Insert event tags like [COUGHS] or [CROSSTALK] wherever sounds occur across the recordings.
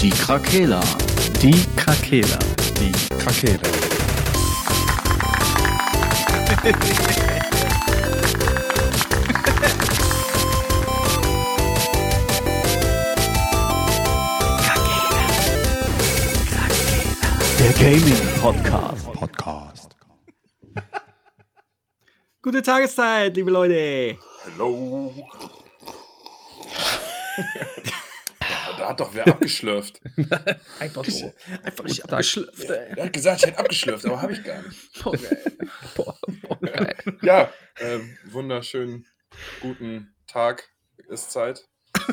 Die Krakela. Die Krakela. Die Krakela. Der Gaming Podcast. Podcast. Gute Tageszeit, liebe Leute. Hallo. [LAUGHS] da hat doch wer abgeschlürft. [LAUGHS] Einfach so. Einfach nicht abgeschlüpft, ey. Er hat gesagt, ich hätte abgeschlürft, aber habe ich gar nicht. [LAUGHS] Boah, geil. Boah, boah. Ja, ähm, wunderschönen guten Tag ist Zeit. [LAUGHS]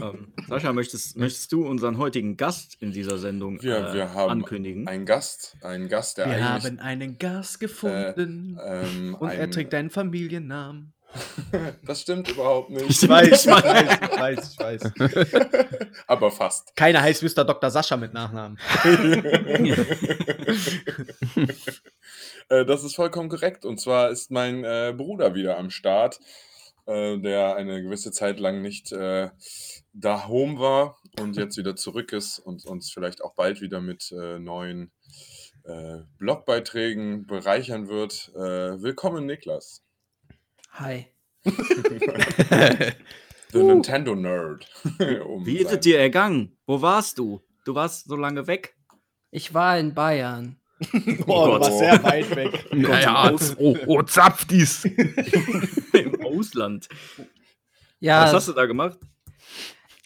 Ähm, Sascha, möchtest, möchtest du unseren heutigen Gast in dieser Sendung Wir, äh, wir haben ankündigen? einen Gast, einen Gast, der Wir haben einen Gast gefunden. ähm, und er ein- trägt deinen Familiennamen. [LAUGHS] Das stimmt überhaupt nicht. Ich weiß, ich weiß, ich weiß, ich weiß. [LAUGHS] aber fast. Keiner heißt Mr. Dr. Sascha mit Nachnamen. [LAUGHS] Äh, das ist vollkommen korrekt. Und zwar ist mein äh, Bruder wieder am Start, äh, der eine gewisse Zeit lang nicht äh, da home war und jetzt wieder zurück ist und uns vielleicht auch bald wieder mit äh, neuen äh, Blogbeiträgen bereichern wird. Äh, willkommen, Niklas. Hi. [LAUGHS] The Nintendo Nerd. [LAUGHS] um Wie ist es dir ergangen? Wo warst du? Du warst so lange weg. Ich war in Bayern. Boah, [LAUGHS] Gott. du warst sehr weit weg. Ja, ja, oh, oh, Zapfdies. Im Ausland. Ja, Was hast du da gemacht?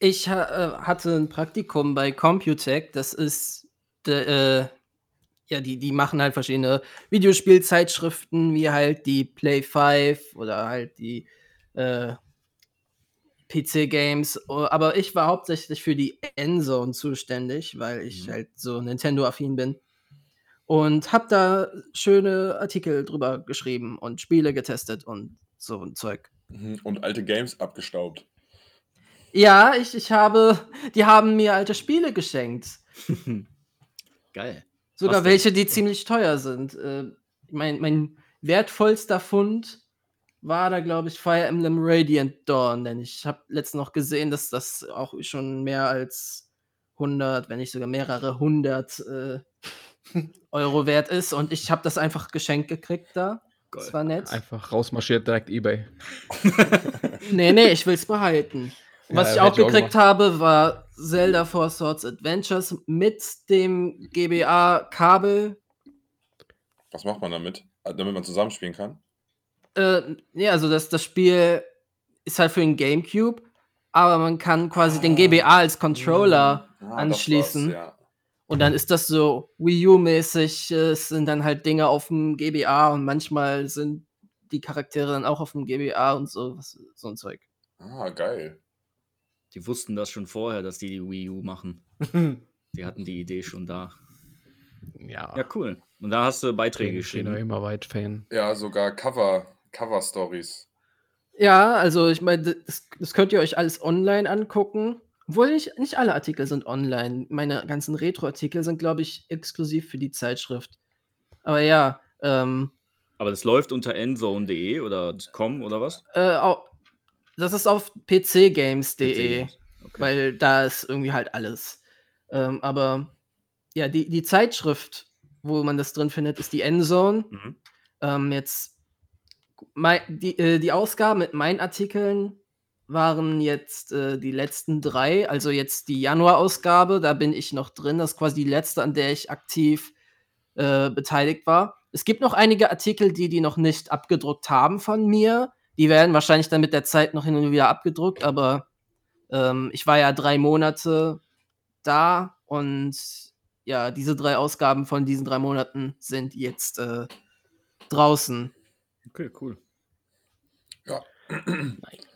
ich äh, hatte ein Praktikum bei Computec. Das ist, de, äh, ja, die, die machen halt verschiedene Videospielzeitschriften, wie halt die Play 5 oder halt die äh, PC-Games. Aber ich war hauptsächlich für die Endzone zuständig, weil ich Mhm. halt so Nintendo-affin bin. Und hab da schöne Artikel drüber geschrieben und Spiele getestet und so ein Zeug. Mhm, Und alte Games abgestaubt. Ja, ich, ich habe, die haben mir alte Spiele geschenkt. [LAUGHS] Geil. Sogar welche, die ziemlich teuer sind. Äh, mein, mein wertvollster Fund war da, glaube ich, Fire Emblem Radiant Dawn, denn ich habe letztens noch gesehen, dass das auch schon mehr als 100, wenn nicht sogar mehrere hundert äh, [LAUGHS] Euro wert ist und ich habe das einfach geschenkt gekriegt da. Das war nett. Einfach rausmarschiert, direkt Ebay. [LAUGHS] Nee, nee, ich will's behalten. Was Ja, ich auch ich auch gekriegt habe, war Zelda Four Swords Adventures mit dem GBA-Kabel. Was macht man damit? Äh, Damit man zusammenspielen kann? Äh, ja, also das, das Spiel ist halt für den Gamecube, aber man kann quasi den Ah. GBA als Controller Ah, das anschließen. ja. Und dann ist das so Wii U-mäßig, äh, es sind dann halt Dinge auf dem GBA und manchmal sind die Charaktere dann auch auf dem GBA und so, so ein Zeug. Ah, geil. Die wussten das schon vorher, dass die die Wii U machen. [LAUGHS] Die hatten die Idee schon da. Ja, Ja, cool. Und da hast du Beiträge ich bin noch geschrieben. immer weit Fan. Ja, sogar Cover, Cover-Stories. Ja, also ich meine, das, das könnt ihr euch alles online angucken. Obwohl nicht, nicht alle Artikel sind online. Meine ganzen Retro-Artikel sind, glaube ich, exklusiv für die Zeitschrift. Aber ja, ähm, Aber das läuft unter endzone.de oder com oder was? äh, au- das ist auf pcgames.de, PC. Okay. weil da ist irgendwie halt alles. Ähm, aber ja, die, die Zeitschrift, wo man das drin findet, ist die Endzone. Mhm. Ähm, jetzt mei- die, äh, die Ausgaben mit meinen Artikeln waren jetzt äh, die letzten drei, also jetzt die Januar-Ausgabe, da bin ich noch drin. Das ist quasi die letzte, an der ich aktiv äh, beteiligt war. Es gibt noch einige Artikel, die die noch nicht abgedruckt haben von mir. Die werden wahrscheinlich dann mit der Zeit noch hin und wieder abgedruckt, aber ähm, ich war ja drei Monate da und ja, diese drei Ausgaben von diesen drei Monaten sind jetzt äh, draußen. Okay, cool. Ja,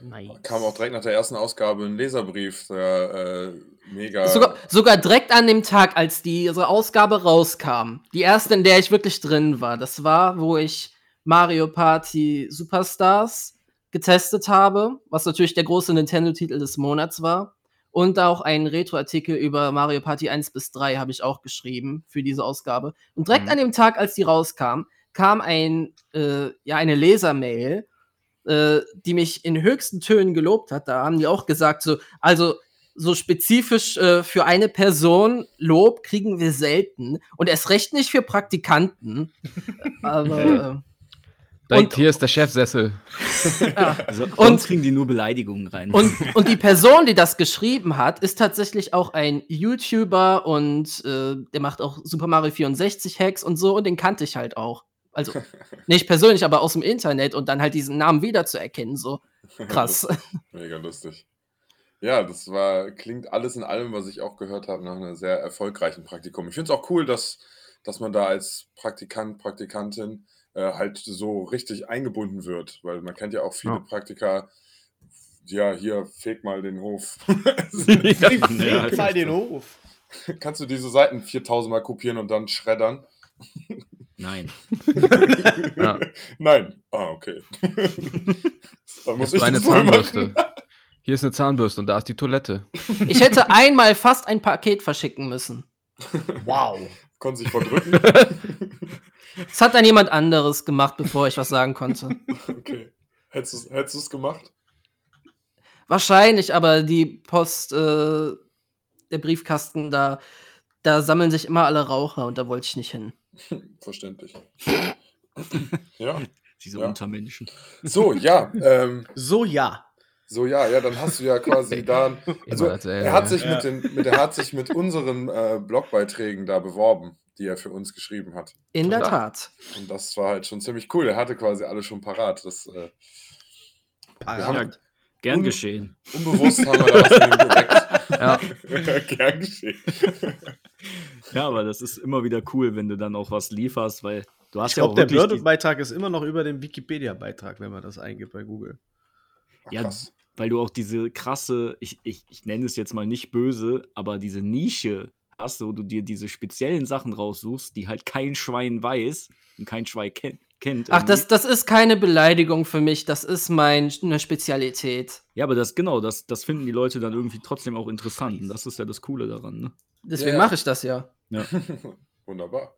Nice. kam auch direkt nach der ersten Ausgabe ein Leserbrief, der äh, mega. Sogar, sogar direkt an dem Tag, als diese Ausgabe rauskam. Die erste, in der ich wirklich drin war. Das war, wo ich Mario Party Superstars getestet habe, was natürlich der große Nintendo-Titel des Monats war. Und auch einen Retro-Artikel über Mario Party 1 bis 3 habe ich auch geschrieben für diese Ausgabe. Und direkt Mhm. an dem Tag, als die rauskam, kam ein, äh, ja, eine Lesermail, äh, die mich in höchsten Tönen gelobt hat. Da haben die auch gesagt, so, also so spezifisch äh, für eine Person Lob kriegen wir selten. Und erst recht nicht für Praktikanten. [LAUGHS] Aber Direkt Und- hier ist der Chefsessel. [LAUGHS] ja. Also Und- uns kriegen die nur Beleidigungen rein. Und, [LAUGHS] und die Person, die das geschrieben hat, ist tatsächlich auch ein YouTuber und äh, der macht auch Super Mario 64 Hacks und so und den kannte ich halt auch. Also [LAUGHS] nicht persönlich, aber aus dem Internet und dann halt diesen Namen wiederzuerkennen, so krass. Mega lustig. Ja, das war, klingt alles in allem, was ich auch gehört habe, nach einer sehr erfolgreichen Praktikum. Ich finde es auch cool, dass, dass man da als Praktikant, Praktikantin äh, halt so richtig eingebunden wird, weil man kennt ja auch viele Ja. Praktika, ja, hier, feg mal den Hof. [LAUGHS] Feg Ja, mal den Hof. Kannst du diese Seiten 4000 Mal kopieren und dann schreddern? Nein. [LAUGHS] Ja. Nein. Ah, okay. [LAUGHS] dann Hier muss ist ich eine. Zahnbürste. Hier ist eine Zahnbürste und da ist die Toilette. Ich hätte einmal fast ein Paket verschicken müssen. Wow. Konnte sich verdrücken. Das hat dann jemand anderes gemacht, bevor ich was sagen konnte. [LAUGHS] Okay. Hättest du es gemacht? Wahrscheinlich, aber die Post, äh, der Briefkasten, da, da sammeln sich immer alle Raucher und da wollte ich nicht hin. Verständlich. [LAUGHS] ja. Diese Ja. Untermenschen. So, ja. Ähm, So ja. so, ja, ja, dann hast du ja quasi [LAUGHS] da. Also, er hat sich, mit, den, mit, er hat sich mit unseren äh, Blogbeiträgen da beworben, die er für uns geschrieben hat. In der Ja. Tat. Und das war halt schon ziemlich cool. Er hatte quasi alle schon parat. Das, äh, Parat. Gern Un- geschehen. unbewusst haben wir da was von ihm geweckt. [LAUGHS] Ja. [LAUGHS] Gern geschehen. [LAUGHS] Ja, aber das ist immer wieder cool, wenn du dann auch was lieferst, weil du hast Ich ja auch glaube, der Word-Beitrag ist immer noch über dem Wikipedia-Beitrag, wenn man das eingibt bei Google. Ach, Ja, krass. weil du auch diese krasse, ich, ich, ich nenne es jetzt mal nicht böse, aber diese Nische hast, wo du dir diese speziellen Sachen raussuchst, die halt kein Schwein weiß und kein Schwein ken kennt. Ach, das, das ist keine Beleidigung für mich, das ist meine Spezialität. Ja, aber das, genau, das, das finden die Leute dann irgendwie trotzdem auch interessant. Und das ist ja das Coole daran, ne? Deswegen Ja, ja. mache ich das ja. [LAUGHS] Wunderbar.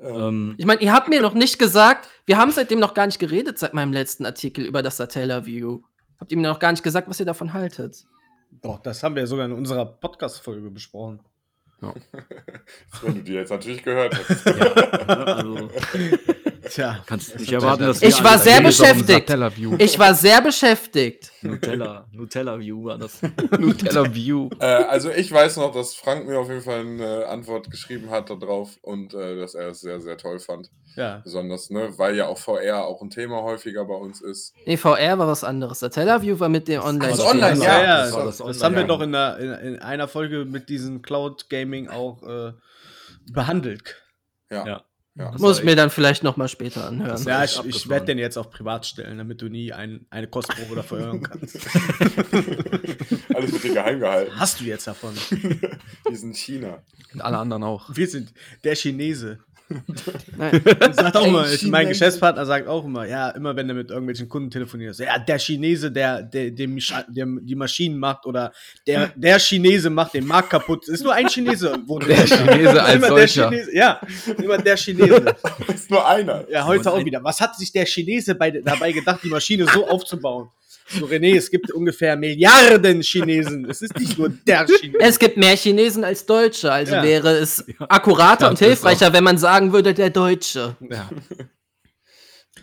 Ähm, Ähm, Ich meine, ihr habt mir noch nicht gesagt, wir haben seitdem noch gar nicht geredet seit meinem letzten Artikel über das Satella View. Habt ihr mir noch gar nicht gesagt, was ihr davon haltet? Doch, das haben wir sogar in unserer Podcast-Folge besprochen. wenn du die jetzt natürlich gehört [LAUGHS] hättest. ne, also, Tja. kannst nicht erwarten, dass Ich war sehr beschäftigt. Ich war sehr beschäftigt. Nutella, Nutella View war das. [LAUGHS] Nutella View. Äh, also ich weiß noch, dass Frank mir auf jeden Fall eine Antwort geschrieben hat darauf und äh, dass er es sehr, sehr toll fand. Ja. Besonders, ne, weil ja auch VR auch ein Thema häufiger bei uns ist. Nee, VR war was anderes. Satella View war mit dem Online. Also online, Ja, ja, ja, das das, das das, Online- haben wir ja. doch in, der, in, in einer Folge mit diesem Cloud Gaming auch äh, behandelt. Ja. Ja. Ja. Das Muss ich mir dann vielleicht noch mal später anhören. Ja, ich, ich werde den jetzt auf privat stellen, damit du nie ein, eine Kostprobe dafür [LAUGHS] hören kannst. Alles wird dir geheim gehalten. Hast du jetzt davon? [LAUGHS] Die sind China. Und alle anderen auch. Wir sind der Chinese. Nein. [LAUGHS] Sagt auch immer, mein Geschäftspartner sagt auch immer, ja, immer wenn er mit irgendwelchen Kunden telefoniert, ja, der Chinese, der, der, Misch- der die Maschinen macht oder der, der Chinese macht den Markt kaputt. Es ist nur ein Chinese. Wo Der Chinese als immer solcher. Der Chinese, ja, immer der Chinese. [LAUGHS] Ist nur einer. Ja, heute auch wieder. Was hat sich der Chinese bei, dabei gedacht, die Maschine so aufzubauen? So, René, es gibt ungefähr Milliarden Chinesen. Es ist nicht nur der Chinese. Es gibt mehr Chinesen als Deutsche, also Ja. wäre es akkurater Ja, und hilfreicher, wenn man sagen würde, der Deutsche. Ja.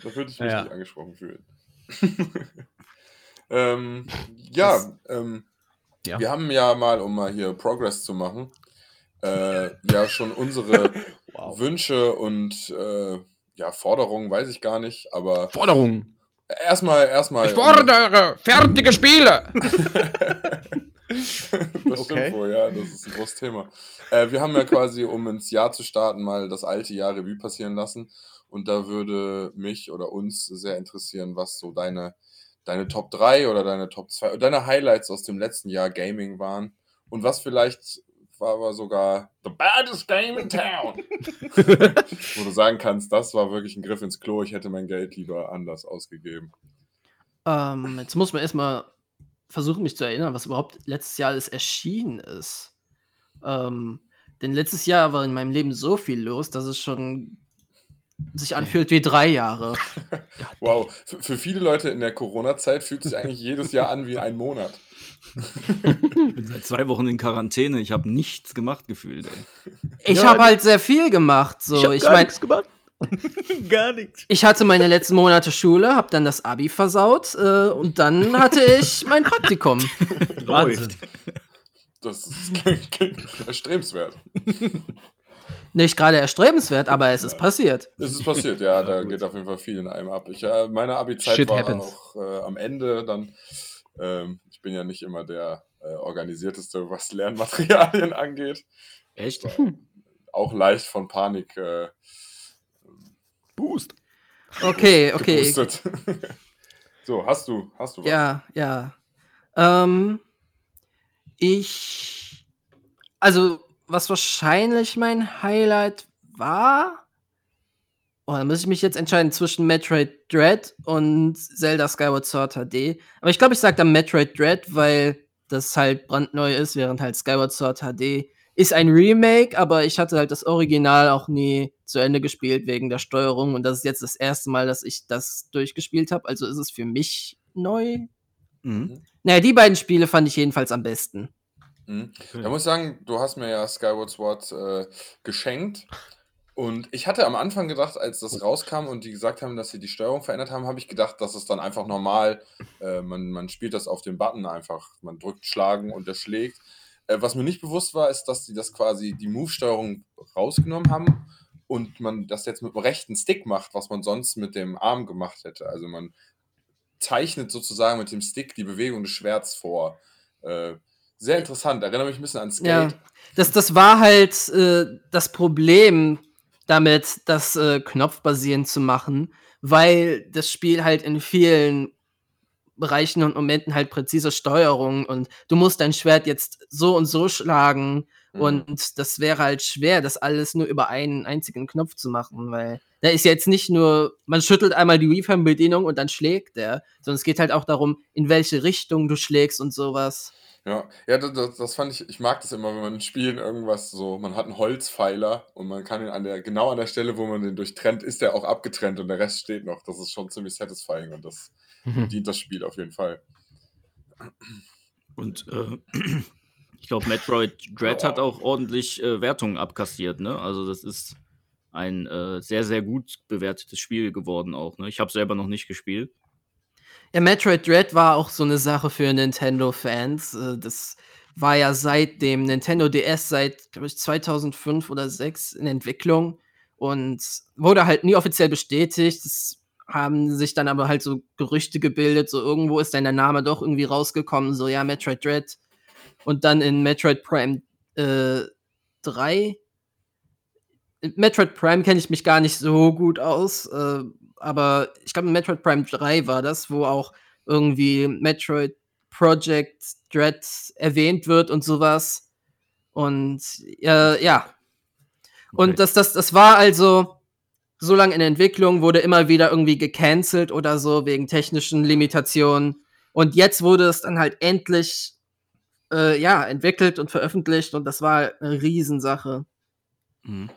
Da würde ich mich Ja. nicht angesprochen fühlen. [LAUGHS] ähm, ja, ähm, Ja. wir haben ja mal, um mal hier Progress zu machen, äh, ja schon unsere [LAUGHS] Wow. Wünsche und äh, ja, Forderungen, weiß ich gar nicht, aber Forderung. Erstmal, erstmal. Ich fordere fertige Spiele. [LAUGHS] Das Okay. stimmt wohl, ja, das ist ein großes Thema. Äh, wir haben ja quasi, um ins Jahr zu starten, mal das alte Jahr Revue passieren lassen. Und da würde mich oder uns sehr interessieren, was so deine, deine Top 3 oder deine Top 2 oder deine Highlights aus dem letzten Jahr Gaming waren. Und was vielleicht war aber sogar the baddest game in town. [LAUGHS] Wo du sagen kannst, das war wirklich ein Griff ins Klo, ich hätte mein Geld lieber anders ausgegeben. Ähm, jetzt muss man erstmal versuchen, mich zu erinnern, was überhaupt letztes Jahr alles erschienen ist. Ähm, denn letztes Jahr war in meinem Leben so viel los, dass es schon sich anfühlt wie drei Jahre. [LAUGHS] Wow, für, für viele Leute in der Corona-Zeit fühlt sich eigentlich jedes Jahr an wie ein Monat. Ich bin [LAUGHS] seit zwei Wochen in Quarantäne. Ich habe nichts gemacht gefühlt, ey. Ich Ja, habe halt sehr viel gemacht. So, ich hab ich, gar mein, nichts gemacht. [LAUGHS] Gar nichts. ich hatte meine letzten Monate Schule, habe dann das Abi versaut äh, und dann hatte ich mein Praktikum. Wahnsinn. Das ist erstrebenswert. Nicht gerade erstrebenswert, aber es ist passiert. Es ist passiert, ja, da geht auf jeden Fall viel in einem ab. Ich, äh, meine Abi-Zeit Shit war happens. auch äh, am Ende dann. Ähm, ich bin ja nicht immer der äh, organisierteste, was Lernmaterialien [LAUGHS] angeht. Echt? Auch leicht von Panik äh, Boost. Okay, [LAUGHS] okay. [LAUGHS] so, hast du, hast du was? Ja, ja. Ähm, ich. Also, was wahrscheinlich mein Highlight war. Oh, da muss ich mich jetzt entscheiden zwischen Metroid Dread und Zelda Skyward Sword HD. Aber ich glaube, ich sage dann Metroid Dread, weil das halt brandneu ist, während halt Skyward Sword HD ist ein Remake, aber ich hatte halt das Original auch nie zu Ende gespielt wegen der Steuerung und das ist jetzt das erste Mal, dass ich das durchgespielt habe. Also ist es für mich neu. Mhm. Naja, die beiden Spiele fand ich jedenfalls am besten. Mhm. Da muss ich sagen, du hast mir ja Skyward Sword äh, geschenkt. Und ich hatte am Anfang gedacht, als das rauskam und die gesagt haben, dass sie die Steuerung verändert haben, habe ich gedacht, dass es dann einfach normal, äh, man, man spielt das auf dem Button einfach. Man drückt Schlagen und der schlägt. Äh, was mir nicht bewusst war, ist, dass sie das quasi die Move-Steuerung rausgenommen haben und man das jetzt mit dem rechten Stick macht, was man sonst mit dem Arm gemacht hätte. Also man zeichnet sozusagen mit dem Stick die Bewegung des Schwerts vor. Äh, sehr interessant, erinnert mich ein bisschen an Ja, Skate. das, das war halt äh, das Problem damit, das äh, knopfbasierend zu machen, weil das Spiel halt in vielen Bereichen und Momenten halt präzise Steuerung und du musst dein Schwert jetzt so und so schlagen Mhm. und das wäre halt schwer, das alles nur über einen einzigen Knopf zu machen, weil da ist jetzt nicht nur, man schüttelt einmal die Wii-Fernbedienung und dann schlägt der, sondern es geht halt auch darum, in welche Richtung du schlägst und sowas. Ja, ja das, das, das fand ich, ich mag das immer, wenn man in Spielen irgendwas so, man hat einen Holzpfeiler und man kann ihn an der, genau an der Stelle, wo man den durchtrennt, ist der auch abgetrennt und der Rest steht noch. Das ist schon ziemlich satisfying und das dient das Spiel auf jeden Fall. Und äh, [CLEARS THROAT] ich glaube, Metroid Dread hat auch ordentlich äh, Wertungen abkassiert, ne? Also das ist ein äh, sehr, sehr gut bewertetes Spiel geworden auch, ne? Ich habe selber noch nicht gespielt. Ja, Metroid Dread war auch so eine Sache für Nintendo-Fans. Äh, Das war ja seit dem Nintendo DS seit, glaube ich, 2005 oder 2006 in Entwicklung und wurde halt nie offiziell bestätigt. Es haben sich dann aber halt so Gerüchte gebildet, so irgendwo ist dann der Name doch irgendwie rausgekommen, so ja, Metroid Dread. Und dann in Metroid Prime äh, 3. In Metroid Prime kenne ich mich gar nicht so gut aus, äh, aber ich glaube, Metroid Prime 3 war das, wo auch irgendwie Metroid Project Dread erwähnt wird und sowas. Und äh, ja. Und Okay. das, das, das war also so lange in Entwicklung, wurde immer wieder irgendwie gecancelt oder so wegen technischen Limitationen. Und jetzt wurde es dann halt endlich äh, ja, entwickelt und veröffentlicht und das war eine Riesensache. Mhm.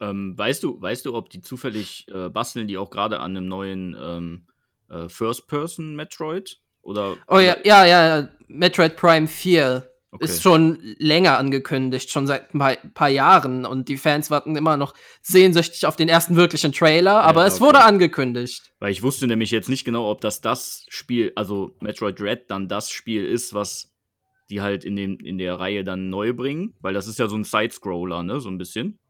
Ähm, weißt du, weißt du, ob die zufällig äh, basteln, die auch gerade an einem neuen ähm, äh, First-Person-Metroid? Oder Oh ja, ja, ja, Metroid Prime 4 Okay. ist schon länger angekündigt, schon seit ein paar, paar Jahren und die Fans warten immer noch sehnsüchtig auf den ersten wirklichen Trailer, aber Ja, es okay. wurde angekündigt. Weil ich wusste nämlich jetzt nicht genau, ob das das Spiel, also Metroid Dread, dann das Spiel ist, was die halt in, dem, in der Reihe dann neu bringen. Weil das ist ja so ein Side-Scroller, ne? So ein bisschen.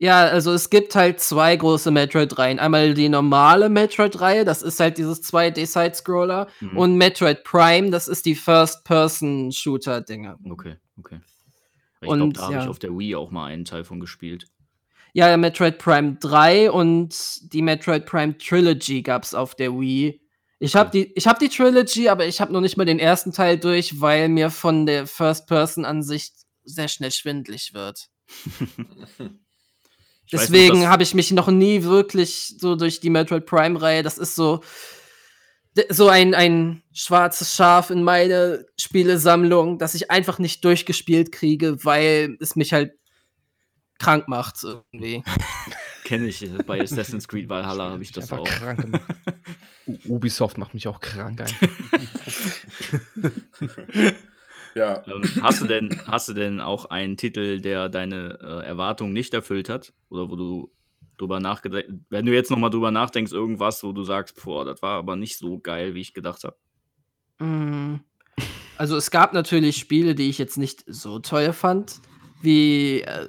Ja, also es gibt halt zwei große Metroid-Reihen. Einmal die normale Metroid-Reihe, das ist halt dieses 2D-Side-Scroller. Mhm. Und Metroid Prime, das ist die First-Person-Shooter-Dinger. Okay, okay. Ich glaube, Und, da habe ja. ich auf der Wii auch mal einen Teil von gespielt. Ja, Metroid Prime 3 und die Metroid Prime Trilogy gab's auf der Wii. Ich habe die, ich hab die Trilogy, aber ich habe noch nicht mal den ersten Teil durch, weil mir von der First-Person-Ansicht sehr schnell schwindlig wird. [LAUGHS] Ich Deswegen dass- habe ich mich noch nie wirklich so durch die Metroid Prime-Reihe, das ist so, so ein, ein schwarzes Schaf in meine Spielesammlung, das ich einfach nicht durchgespielt kriege, weil es mich halt krank macht irgendwie. [LAUGHS] kenne ich. äh, Bei Assassin's Creed Valhalla habe ich das auch. krank [LAUGHS] Ubisoft macht mich auch krank einfach. [LAUGHS] Ja, Ähm, hast, du denn, hast du denn auch einen Titel, der deine äh, Erwartungen nicht erfüllt hat? Oder wo du drüber nachgedacht wenn du jetzt nochmal drüber nachdenkst, irgendwas, wo du sagst, boah, das war aber nicht so geil, wie ich gedacht habe. Mm. Also es gab natürlich Spiele, die ich jetzt nicht so toll fand wie äh,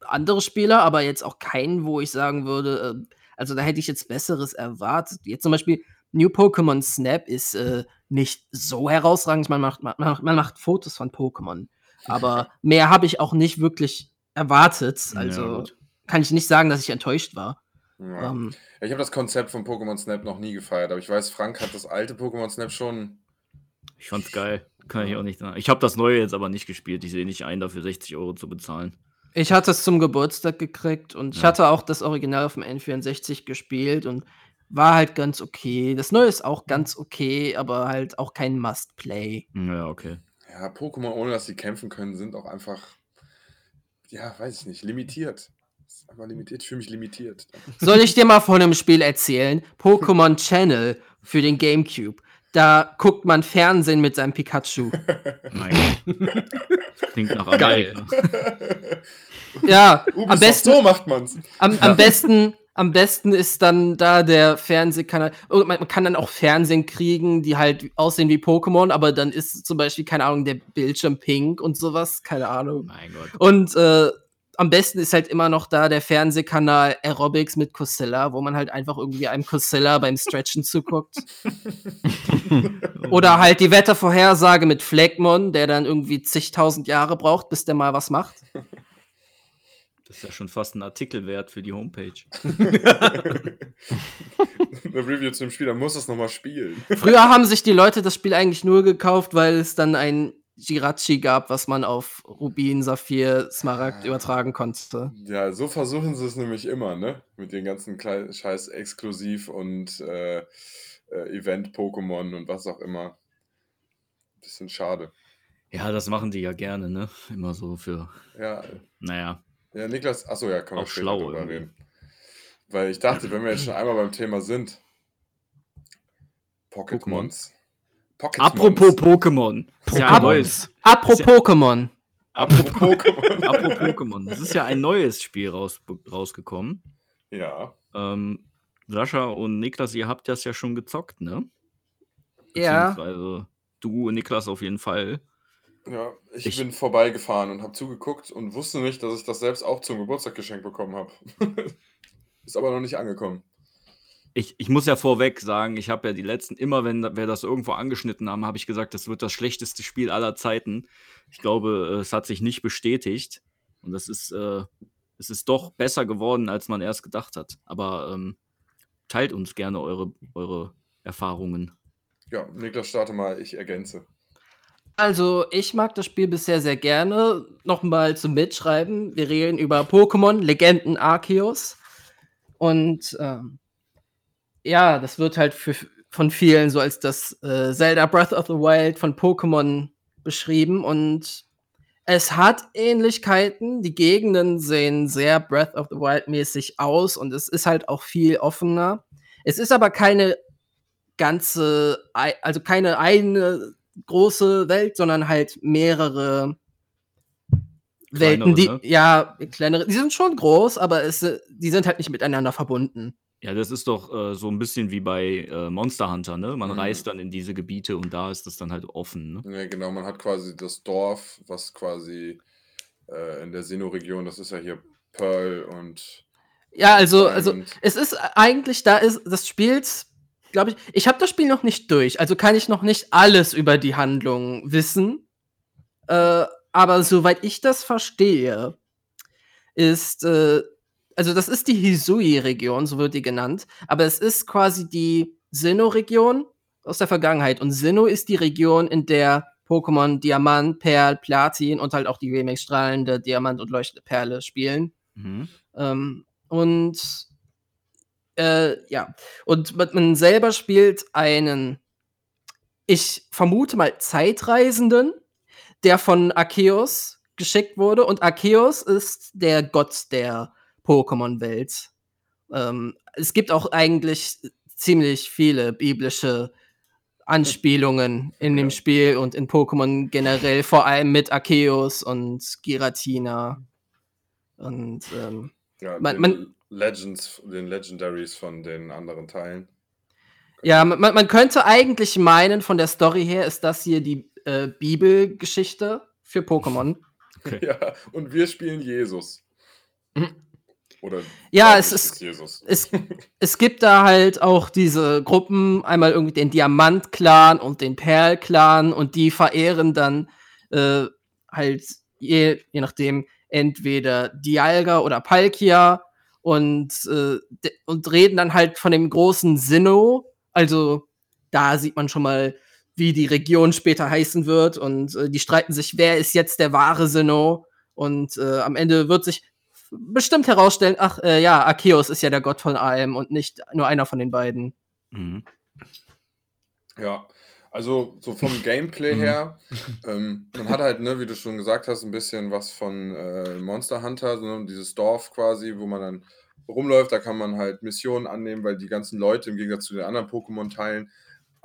andere Spiele, aber jetzt auch keinen, wo ich sagen würde, äh, also da hätte ich jetzt Besseres erwartet. Jetzt zum Beispiel New Pokémon Snap ist äh, nicht so herausragend. Man macht, man, macht- man macht Fotos von Pokémon, aber [LAUGHS] mehr habe ich auch nicht wirklich erwartet. Ja, Also gut. kann ich nicht sagen, dass ich enttäuscht war. ja. Ähm, Ich habe das Konzept von Pokémon Snap noch nie gefeiert, aber ich weiß, Frank hat das alte Pokémon Snap schon. Ich fand's geil. Kann ich auch nicht sagen. Ich habe das neue jetzt aber nicht gespielt. Ich sehe nicht ein, dafür 60 Euro zu bezahlen. Ich hatte es zum Geburtstag gekriegt und ich Ja. hatte auch das Original auf dem N64 gespielt und war halt ganz okay. Das Neue ist auch ganz okay, aber halt auch kein Must-Play. Ja, okay. Ja, Pokémon, ohne dass sie kämpfen können, sind auch einfach, ja, weiß ich nicht, limitiert. Ist einfach limitiert. Ich fühle mich limitiert. Soll ich dir mal von einem Spiel erzählen? [LAUGHS] Pokémon Channel für den Gamecube. Da guckt man Fernsehen mit seinem Pikachu. [LAUGHS] Gott. Klingt nach Geil. Amerika. Ja, [LAUGHS] am Ubisoft, besten, so macht man's. am, am besten, am besten ist dann da der Fernsehkanal. Und man, man kann dann auch Fernsehen kriegen, die halt aussehen wie Pokémon, aber dann ist zum Beispiel, keine Ahnung, der Bildschirm pink und sowas, keine Ahnung. Mein Gott. Und äh, am besten ist halt immer noch da der Fernsehkanal Aerobics mit Cosilla, wo man halt einfach irgendwie einem Cosilla beim Stretchen zuguckt. [LAUGHS] Oder halt die Wettervorhersage mit Fleckmon, der dann irgendwie zigtausend Jahre braucht, bis der mal was macht. Das ist ja schon fast ein Artikel wert für die Homepage. [LAUGHS] [LAUGHS] Eine Review zu dem Spiel, dann muss es nochmal spielen. Früher haben sich die Leute das Spiel eigentlich nur gekauft, weil es dann ein Jirachi gab, was man auf Rubin, Saphir, Smaragd übertragen konnte. Ja, so versuchen sie es nämlich immer, ne? Mit den ganzen kleinen Scheiß Exklusiv und äh, äh, Event-Pokémon und was auch immer. Bisschen schade. Ja, das machen die ja gerne, ne? Immer so für, Ja, naja. Ja Niklas, achso, ja, können wir Auch später schlau drüber irgendwie. reden. Weil ich dachte, wenn wir jetzt schon einmal beim Thema sind. Pokémons. Pokémons. Apropos Pokémon. Ja neues. Apropos [LAUGHS] Pokémon. Apropos Pokémon. Apropos Pokémon. Das ist ja ein neues Spiel raus, rausgekommen. ja. Ähm, Sascha und Niklas, ihr habt das ja schon gezockt, ne? Ja. Beziehungsweise du und Niklas auf jeden Fall. Ja, ich, Ich- bin vorbeigefahren und habe zugeguckt und wusste nicht, dass ich das selbst auch zum Geburtstag geschenkt bekommen habe. [LAUGHS] Ist aber noch nicht angekommen. Ich, ich muss ja vorweg sagen, ich habe ja die letzten, immer wenn wir das irgendwo angeschnitten haben, habe ich gesagt, das wird das schlechteste Spiel aller Zeiten. Ich glaube, es hat sich nicht bestätigt. Und das ist, äh, es ist doch besser geworden, als man erst gedacht hat. Aber ähm, teilt uns gerne eure, eure Erfahrungen. Ja, Niklas, starte mal, ich ergänze. Also, ich mag das Spiel bisher sehr gerne. Nochmal zum Mitschreiben. Wir reden über Pokémon, Legenden Arceus. Und ähm, ja, das wird halt für, von vielen so als das äh, Zelda Breath of the Wild von Pokémon beschrieben. Und es hat Ähnlichkeiten. Die Gegenden sehen sehr Breath of the Wild mäßig aus und es ist halt auch viel offener. Es ist aber keine ganze, also keine eine große Welt, sondern halt mehrere Welten, die, ne? ja, kleinere, die sind schon groß, aber es, die sind halt nicht miteinander verbunden. Ja, das ist doch äh, so ein bisschen wie bei äh, Monster Hunter, ne? Man Mhm. reist dann in diese Gebiete und da ist das dann halt offen, ne? Ja, genau, man hat quasi das Dorf, was quasi äh, in der Sinnoh-Region, das ist ja hier Pearl und Ja, also, also es ist eigentlich, da ist das Spiels, glaube ich, ich habe das Spiel noch nicht durch, also kann ich noch nicht alles über die Handlung wissen. Äh, aber soweit ich das verstehe, ist, äh, also das ist die Hisui-Region, so wird die genannt, aber es ist quasi die Sinnoh-Region aus der Vergangenheit. Und Sinnoh ist die Region, in der Pokémon Diamant, Perl, Platin und halt auch die Remix strahlende Diamant und leuchtende Perle spielen. Mhm. Ähm, und äh, ja, und man- selber spielt einen, ich vermute mal, Zeitreisenden, der von Arceus geschickt wurde. Und Arceus ist der Gott der Pokémon-Welt. Ähm, es gibt auch eigentlich ziemlich viele biblische Anspielungen in dem. Spiel und in Pokémon generell, vor allem mit Arceus und Giratina. Und ähm, Ja, Man- man- Legends, den Legendaries von den anderen Teilen. ja, man, man könnte eigentlich meinen, von der Story her ist das hier die äh, Bibelgeschichte für Pokémon. [LAUGHS] Ja, und wir spielen Jesus. Oder Ja, es ist- Jesus. es, es gibt da halt auch diese Gruppen, einmal irgendwie den Diamant-Clan und den Perl-Clan und die verehren dann äh, halt je, je nachdem entweder Dialga oder Palkia und, äh, und reden dann halt von dem großen Sinnoh. Also da sieht man schon mal, wie die Region später heißen wird und äh, die streiten sich, wer ist jetzt der wahre Sinnoh und äh, am Ende wird sich bestimmt herausstellen, ach äh, ja, Arceus ist ja der Gott von allem und nicht nur einer von den beiden. Mhm. Ja, also so vom [LAUGHS] Gameplay Mhm. her, [LAUGHS] ähm, man hat halt, ne, wie du schon gesagt hast, ein bisschen was von äh, Monster Hunter, so, ne, dieses Dorf quasi, wo man dann rumläuft, da kann man halt Missionen annehmen, weil die ganzen Leute im Gegensatz zu den anderen Pokémon-Teilen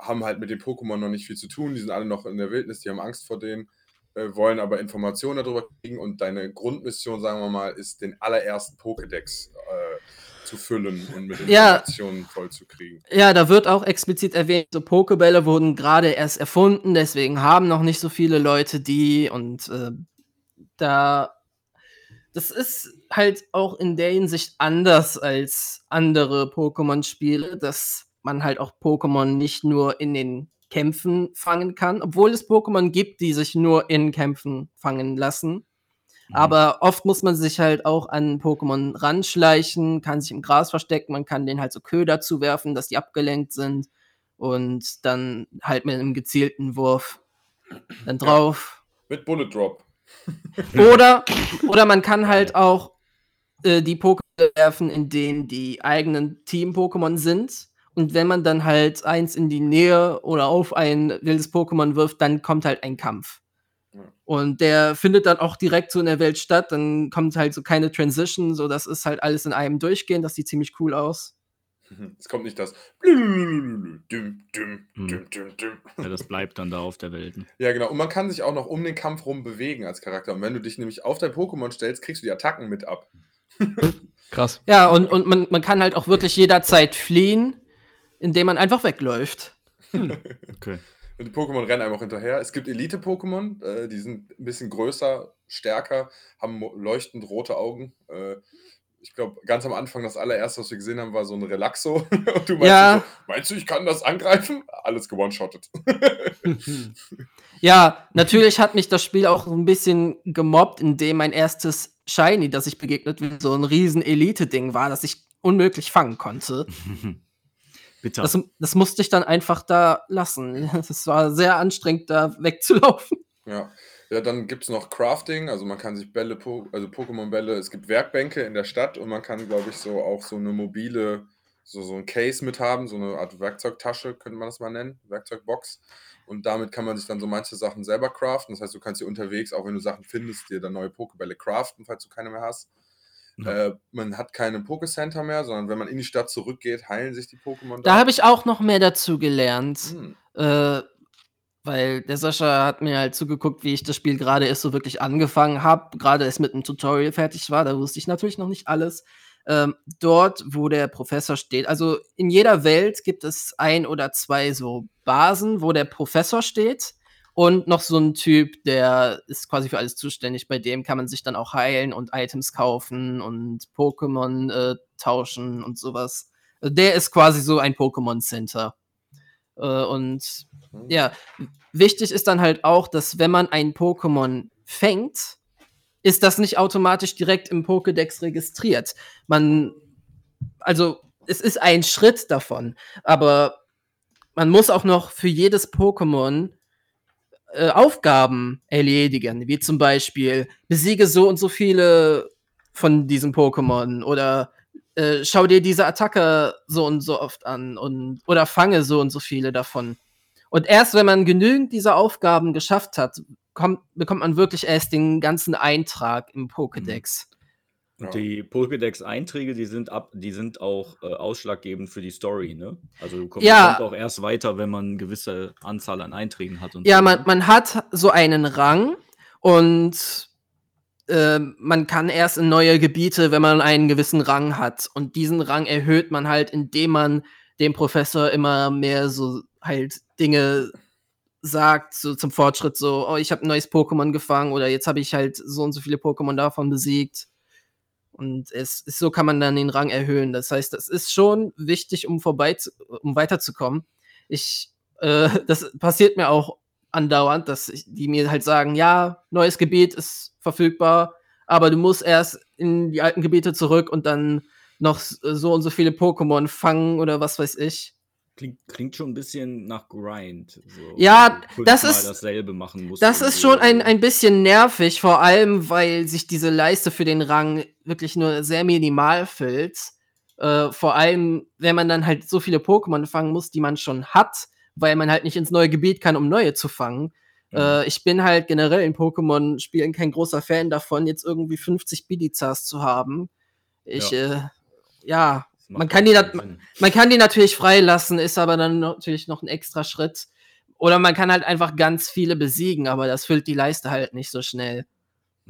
haben halt mit den Pokémon noch nicht viel zu tun, die sind alle noch in der Wildnis, die haben Angst vor denen, äh, wollen aber Informationen darüber kriegen. Und deine Grundmission, sagen wir mal, ist den allerersten Pokédex äh, zu füllen und mit Ja. Informationen voll zu kriegen. Ja, da wird auch explizit erwähnt, so Pokebälle wurden gerade erst erfunden, deswegen haben noch nicht so viele Leute die und äh, da das ist halt auch in der Hinsicht anders als andere Pokémon-Spiele, dass man halt auch Pokémon nicht nur in den Kämpfen fangen kann, obwohl es Pokémon gibt, die sich nur in Kämpfen fangen lassen. Mhm. Aber oft muss man sich halt auch an Pokémon ranschleichen, kann sich im Gras verstecken, man kann denen halt so Köder zuwerfen, dass die abgelenkt sind und dann halt mit einem gezielten Wurf dann drauf. Mit Bullet Drop. [LAUGHS] Oder, oder man kann halt auch äh, die Pokémon werfen, in denen die eigenen Team-Pokémon sind. Und wenn man dann halt eins in die Nähe oder auf ein wildes Pokémon wirft, dann kommt halt ein Kampf. Und der findet dann auch direkt so in der Welt statt. Dann kommt halt so keine Transition, so das ist halt alles in einem durchgehen. Das sieht ziemlich cool aus. [LAUGHS] Es kommt nicht das. Hm. Ja, das bleibt dann da auf der Welt. Ja, genau. Und man kann sich auch noch um den Kampf rum bewegen als Charakter. Und wenn du dich nämlich auf dein Pokémon stellst, kriegst du die Attacken mit ab. [LAUGHS] Krass. Ja, und, und man, man kann halt auch wirklich jederzeit fliehen, indem man einfach wegläuft. Okay. Und die Pokémon rennen einem auch hinterher. Es gibt Elite-Pokémon, äh, die sind ein bisschen größer, stärker, haben leuchtend rote Augen. Äh, ich glaube, ganz am Anfang, das allererste, was wir gesehen haben, war so ein Relaxo. [LAUGHS] Und du meinst, Ja. so, meinst du, ich kann das angreifen? Alles gewone-shottet. [LAUGHS] Ja, natürlich hat mich das Spiel auch so ein bisschen gemobbt, indem mein erstes Shiny, das ich begegnet bin, so ein riesen Elite-Ding war, das ich unmöglich fangen konnte. [LAUGHS] Bitter. Das, das musste ich dann einfach da lassen. [LAUGHS] Es war sehr anstrengend, da wegzulaufen. Ja. Ja, dann gibt es noch Crafting, also man kann sich Bälle, po also Pokémon-Bälle, es gibt Werkbänke in der Stadt und man kann, glaube ich, so auch so eine mobile, so, so ein Case mit haben, so eine Art Werkzeugtasche, könnte man das mal nennen, Werkzeugbox. Und damit kann man sich dann so manche Sachen selber craften. Das heißt, du kannst dir unterwegs, auch wenn du Sachen findest, dir dann neue Pokébälle craften, falls du keine mehr hast. Ja. Äh, man hat keine Pokécenter mehr, sondern wenn man in die Stadt zurückgeht, heilen sich die Pokémon Da habe ich auch noch mehr dazu gelernt. Hm. Äh, weil der Sascha hat mir halt zugeguckt, wie ich das Spiel gerade erst so wirklich angefangen habe. Gerade es mit einem Tutorial fertig war, da wusste ich natürlich noch nicht alles. Ähm, dort, wo der Professor steht, also in jeder Welt gibt es ein oder zwei so Basen, wo der Professor steht. Und noch so ein Typ, der ist quasi für alles zuständig. Bei dem kann man sich dann auch heilen und Items kaufen und Pokémon äh, tauschen und sowas. Also Der ist quasi so ein Pokémon Center. Äh, und Hm. ja, wichtig ist dann halt auch, dass wenn man ein Pokémon fängt, ist das nicht automatisch direkt im Pokédex registriert. Man, also es ist ein Schritt davon, aber man muss auch noch für jedes Pokémon äh, Aufgaben erledigen, wie zum Beispiel besiege so und so viele von diesem Pokémon oder äh, schau dir diese Attacke so und so oft an und oder fange so und so viele davon. Und erst wenn man genügend dieser Aufgaben geschafft hat, kommt, bekommt man wirklich erst den ganzen Eintrag im Pokédex. Und Ja. die Pokédex-Einträge, die sind ab, die sind auch äh, ausschlaggebend für die Story, ne? Also du komm- Ja. kommt auch erst weiter, wenn man eine gewisse Anzahl an Einträgen hat Ja, so, man, ne? man hat so einen Rang und ähm, man kann erst in neue Gebiete, wenn man einen gewissen Rang hat. Und diesen Rang erhöht man halt, indem man dem Professor immer mehr so halt Dinge sagt, so zum Fortschritt, so, oh, ich habe ein neues Pokémon gefangen oder jetzt habe ich halt so und so viele Pokémon davon besiegt. Und es ist, so kann man dann den Rang erhöhen. Das heißt, das ist schon wichtig, um vorbei zu, um weiterzukommen. Ich, äh, [LAUGHS] das passiert mir auch andauernd, dass ich, die mir halt sagen, ja, neues Gebiet ist verfügbar, aber du musst erst in die alten Gebiete zurück und dann noch s- so und so viele Pokémon fangen oder was weiß ich. Klingt, klingt schon ein bisschen nach Grind. So, Ja, du das ist- dasselbe machen musst. Das ist so. schon ein, ein bisschen nervig, vor allem, weil sich diese Leiste für den Rang wirklich nur sehr minimal füllt. Äh, vor allem, wenn man dann halt so viele Pokémon fangen muss, die man schon hat, weil man halt nicht ins neue Gebiet kann, um neue zu fangen. Mhm. Äh, ich bin halt generell in Pokémon-Spielen kein großer Fan davon, jetzt irgendwie 50 Bidizas zu haben. Ich, Ja. äh, ja, man kann die man kann die natürlich freilassen, ist aber dann natürlich noch ein extra Schritt. Oder man kann halt einfach ganz viele besiegen, aber das füllt die Leiste halt nicht so schnell.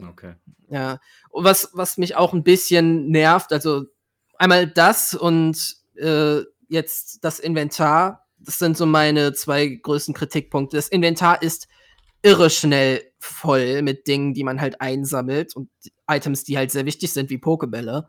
Okay. Ja. Und was, was mich auch ein bisschen nervt, also einmal das und äh, jetzt das Inventar, das sind so meine zwei größten Kritikpunkte. Das Inventar ist irre schnell voll mit Dingen, die man halt einsammelt und Items, die halt sehr wichtig sind, wie Pokebälle.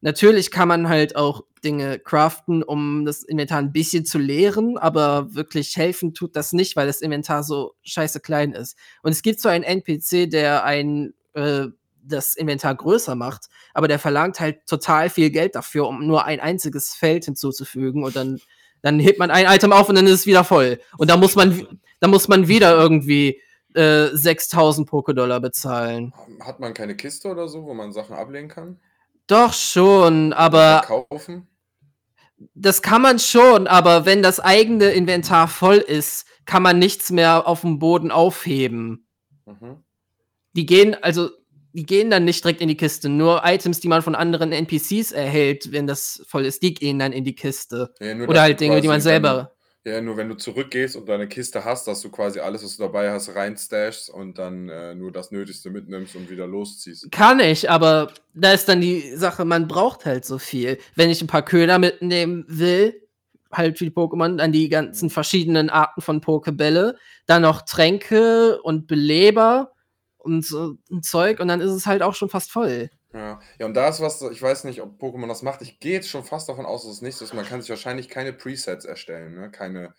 Natürlich kann man halt auch Dinge craften, um das Inventar ein bisschen zu leeren, aber wirklich helfen tut das nicht, weil das Inventar so scheiße klein ist. Und es gibt so einen NPC, der ein äh, das Inventar größer macht, aber der verlangt halt total viel Geld dafür, um nur ein einziges Feld hinzuzufügen und dann dann hebt man ein Item auf und dann ist es wieder voll. Und da muss man, da muss man wieder irgendwie äh, 6000 Pokédollar bezahlen. Hat man keine Kiste oder so, wo man Sachen ablegen kann? Doch schon, aber Kaufen? das kann man schon, aber wenn das eigene Inventar voll ist, kann man nichts mehr auf dem Boden aufheben. Mhm. Die gehen, also, die gehen dann nicht direkt in die Kiste. Nur Items, die man von anderen NPCs erhält, wenn das voll ist, die gehen dann in die Kiste. Ja, Oder halt Dinge, die man selber. Du, ja, nur wenn du zurückgehst und deine Kiste hast, dass du quasi alles, was du dabei hast, reinstashst und dann äh, nur das Nötigste mitnimmst und wieder losziehst. Kann ich, aber da ist dann die Sache, man braucht halt so viel. Wenn ich ein paar Köder mitnehmen will, halt für die Pokémon, dann die ganzen verschiedenen Arten von Pokebälle, dann noch Tränke und Beleber und so ein Zeug und dann ist es halt auch schon fast voll. Ja. ja, und da ist was, ich weiß nicht, ob Pokémon das macht. Ich gehe jetzt schon fast davon aus, dass es nicht so ist. Man kann sich wahrscheinlich keine Presets erstellen, ne? keine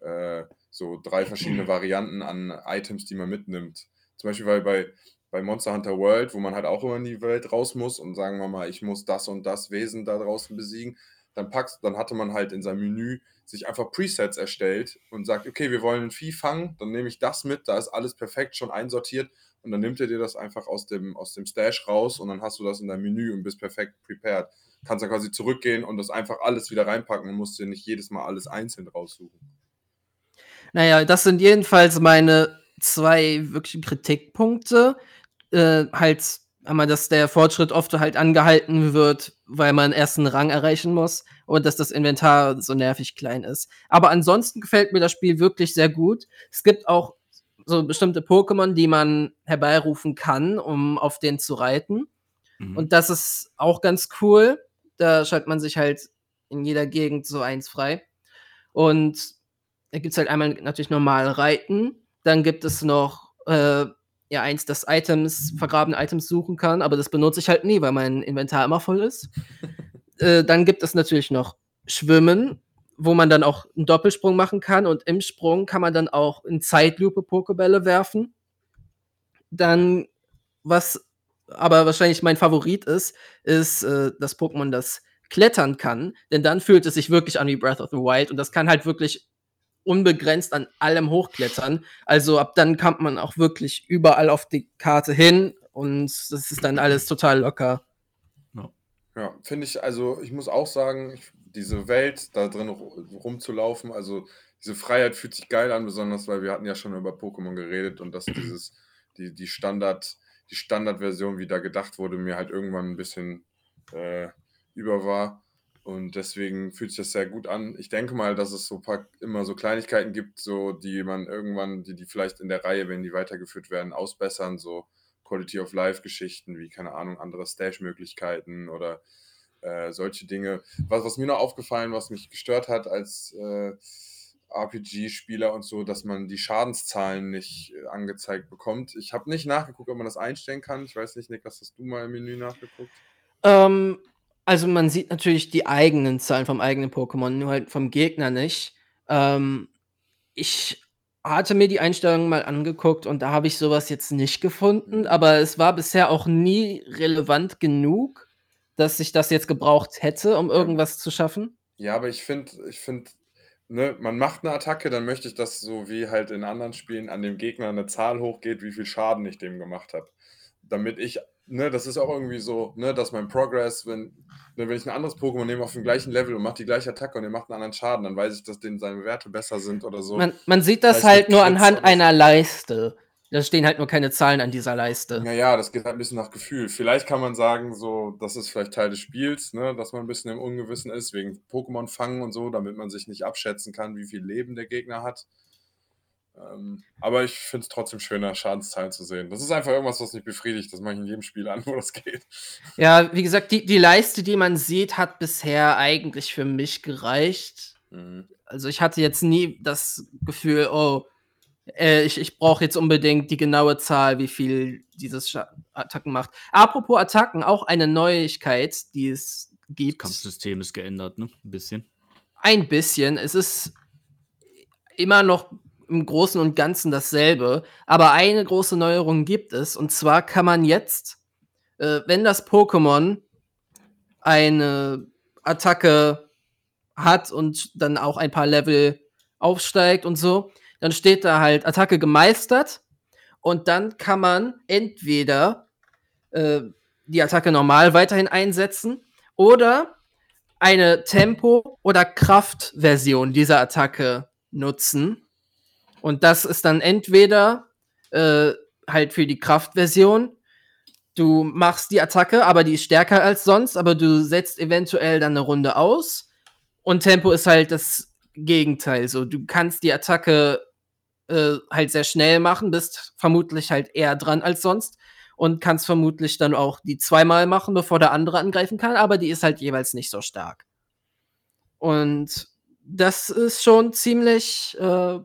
äh, so drei verschiedene [CLEARS THROAT] Varianten an Items, die man mitnimmt. Zum Beispiel weil bei, bei Monster Hunter World, wo man halt auch immer in die Welt raus muss und sagen wir mal, ich muss das und das Wesen da draußen besiegen, dann packst, dann hatte man halt in seinem Menü sich einfach Presets erstellt und sagt, okay, wir wollen ein Vieh fangen, dann nehme ich das mit, da ist alles perfekt schon einsortiert und dann nimmt er dir das einfach aus dem, aus dem Stash raus und dann hast du das in deinem Menü und bist perfekt prepared. Kannst dann quasi zurückgehen und das einfach alles wieder reinpacken und musst dir nicht jedes Mal alles einzeln raussuchen. Naja, das sind jedenfalls meine zwei wirklichen Kritikpunkte. Äh, halt einmal, dass der Fortschritt oft halt angehalten wird, weil man erst einen Rang erreichen muss und dass das Inventar so nervig klein ist. Aber ansonsten gefällt mir das Spiel wirklich sehr gut. Es gibt auch so bestimmte Pokémon, die man herbeirufen kann, um auf den zu reiten. Mhm. Und das ist auch ganz cool. Da schaltet man sich halt in jeder Gegend so eins frei. Und da gibt es halt einmal natürlich normal Reiten. Dann gibt es noch äh, ja eins, das Items, vergrabene Items suchen kann, aber das benutze ich halt nie, weil mein Inventar immer voll ist. [LAUGHS] äh, dann gibt es natürlich noch Schwimmen, wo man dann auch einen Doppelsprung machen kann und im Sprung kann man dann auch in Zeitlupe Pokebälle werfen. Dann, was aber wahrscheinlich mein Favorit ist, ist äh, das Pokémon, das klettern kann, denn dann fühlt es sich wirklich an wie Breath of the Wild und das kann halt wirklich unbegrenzt an allem hochklettern. Also ab dann kommt man auch wirklich überall auf die Karte hin und das ist dann alles total locker. Ja, finde ich, also ich muss auch sagen, diese Welt da drin ru- rumzulaufen, also diese Freiheit fühlt sich geil an, besonders weil wir hatten ja schon über Pokémon geredet und dass dieses, die, die Standard, die Standardversion, wie da gedacht wurde, mir halt irgendwann ein bisschen äh, über war. Und deswegen fühlt sich das sehr gut an. Ich denke mal, dass es so paar, immer so Kleinigkeiten gibt, so die man irgendwann, die, die vielleicht in der Reihe, wenn die weitergeführt werden, ausbessern, so Quality of Life Geschichten, wie, keine Ahnung, andere Stash-Möglichkeiten oder äh, solche Dinge. Was, was mir noch aufgefallen, was mich gestört hat als äh, RPG-Spieler und so, dass man die Schadenszahlen nicht äh, angezeigt bekommt. Ich habe nicht nachgeguckt, ob man das einstellen kann. Ich weiß nicht, Niklas, hast du mal im Menü nachgeguckt? Ähm, also man sieht natürlich die eigenen Zahlen vom eigenen Pokémon, nur halt vom Gegner nicht. Ähm, ich hatte mir die Einstellungen mal angeguckt und da habe ich sowas jetzt nicht gefunden, aber es war bisher auch nie relevant genug, dass ich das jetzt gebraucht hätte, um irgendwas zu schaffen. Ja, aber ich finde, ich finde, ne, man macht eine Attacke, dann möchte ich, dass so wie halt in anderen Spielen an dem Gegner eine Zahl hochgeht, wie viel Schaden ich dem gemacht habe. Damit ich, ne, das ist auch irgendwie so, ne, dass mein Progress, wenn, ne, wenn ich ein anderes Pokémon nehme auf dem gleichen Level und mache die gleiche Attacke und der macht einen anderen Schaden, dann weiß ich, dass denen seine Werte besser sind oder so. Man, man sieht das Vielleicht halt nur anhand einer Leiste. Da stehen halt nur keine Zahlen an dieser Leiste. Naja, das geht halt ein bisschen nach Gefühl. Vielleicht kann man sagen, so, das ist vielleicht Teil des Spiels, ne, dass man ein bisschen im Ungewissen ist, wegen Pokémon fangen und so, damit man sich nicht abschätzen kann, wie viel Leben der Gegner hat. Ähm, aber ich finde es trotzdem schöner, Schadenszahlen zu sehen. Das ist einfach irgendwas, was mich befriedigt. Das mache ich in jedem Spiel an, wo das geht. Ja, wie gesagt, die, die Leiste, die man sieht, hat bisher eigentlich für mich gereicht. Mhm. Also ich hatte jetzt nie das Gefühl, oh, äh, ich, ich brauche jetzt unbedingt die genaue Zahl, wie viel dieses Scha Attacken macht. Apropos Attacken, auch eine Neuigkeit, die es gibt. Kampfsystem ist geändert, ne? Ein bisschen. Ein bisschen. Es ist immer noch im Großen und Ganzen dasselbe, aber eine große Neuerung gibt es. Und zwar kann man jetzt, äh, wenn das Pokémon eine Attacke hat und dann auch ein paar Level aufsteigt und so, dann steht da halt Attacke gemeistert und dann kann man entweder äh, die Attacke normal weiterhin einsetzen oder eine Tempo- oder Kraftversion dieser Attacke nutzen. Und das ist dann entweder äh, halt für die Kraftversion, du machst die Attacke, aber die ist stärker als sonst, aber du setzt eventuell dann eine Runde aus. Und Tempo ist halt das Gegenteil. So, du kannst die Attacke äh, halt sehr schnell machen, bist vermutlich halt eher dran als sonst und kannst vermutlich dann auch die zweimal machen, bevor der andere angreifen kann, aber die ist halt jeweils nicht so stark. Und das ist schon ziemlich, äh,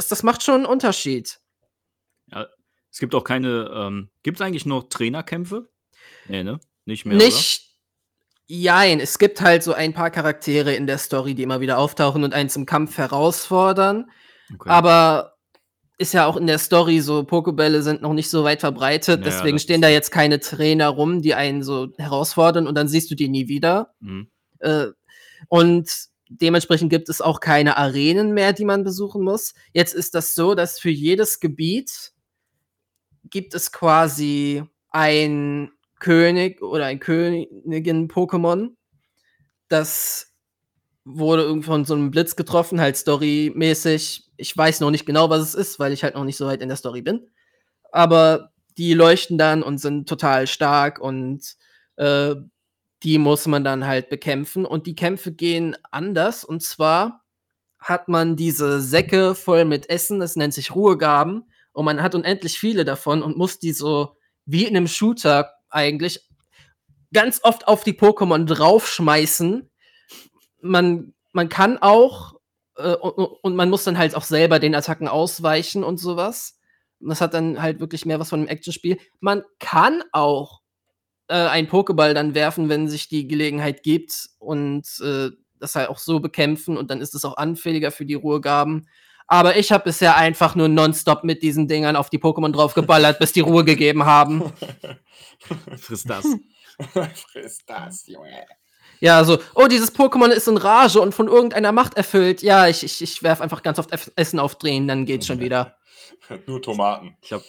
das, das macht schon einen Unterschied. Ja, es gibt auch keine, ähm, gibt es eigentlich noch Trainerkämpfe? Nee, ne? Nicht mehr, Nicht. Jein, es gibt halt so ein paar Charaktere in der Story, die immer wieder auftauchen und einen zum Kampf herausfordern. oder? Okay. Aber ist ja auch in der Story so, Pokebälle sind noch nicht so weit verbreitet, Ja, deswegen stehen da jetzt keine Trainer rum, die einen so herausfordern und dann siehst du die nie wieder. Mhm. Äh, und dementsprechend gibt es auch keine Arenen mehr, die man besuchen muss. Jetzt ist das so, dass für jedes Gebiet gibt es quasi ein König oder ein Königin-Pokémon. Das wurde von so einem Blitz getroffen, halt storymäßig. Ich weiß noch nicht genau, was es ist, weil ich halt noch nicht so weit in der Story bin. Aber die leuchten dann und sind total stark und äh, die muss man dann halt bekämpfen. Und die Kämpfe gehen anders. Und zwar hat man diese Säcke voll mit Essen, das nennt sich Ruhegaben. Und man hat unendlich viele davon und muss die so wie in einem Shooter eigentlich ganz oft auf die Pokémon draufschmeißen. Man, man kann auch, äh, und, und man muss dann halt auch selber den Attacken ausweichen und sowas. Das hat dann halt wirklich mehr was von einem Actionspiel. Man kann auch äh, einen Pokéball dann werfen, wenn sich die Gelegenheit gibt und äh, das halt auch so bekämpfen und dann ist es auch anfälliger für die Ruhegaben. Aber ich habe bisher einfach nur nonstop mit diesen Dingern auf die Pokémon draufgeballert, bis die Ruhe gegeben haben. [LAUGHS] Friss das. [LAUGHS] Friss das, Junge. Ja, so, oh, dieses Pokémon ist in Rage und von irgendeiner Macht erfüllt. Ja, ich, ich, ich werf einfach ganz oft Essen aufdrehen, dann geht's schon [LAUGHS] wieder. Nur Tomaten. Ich habe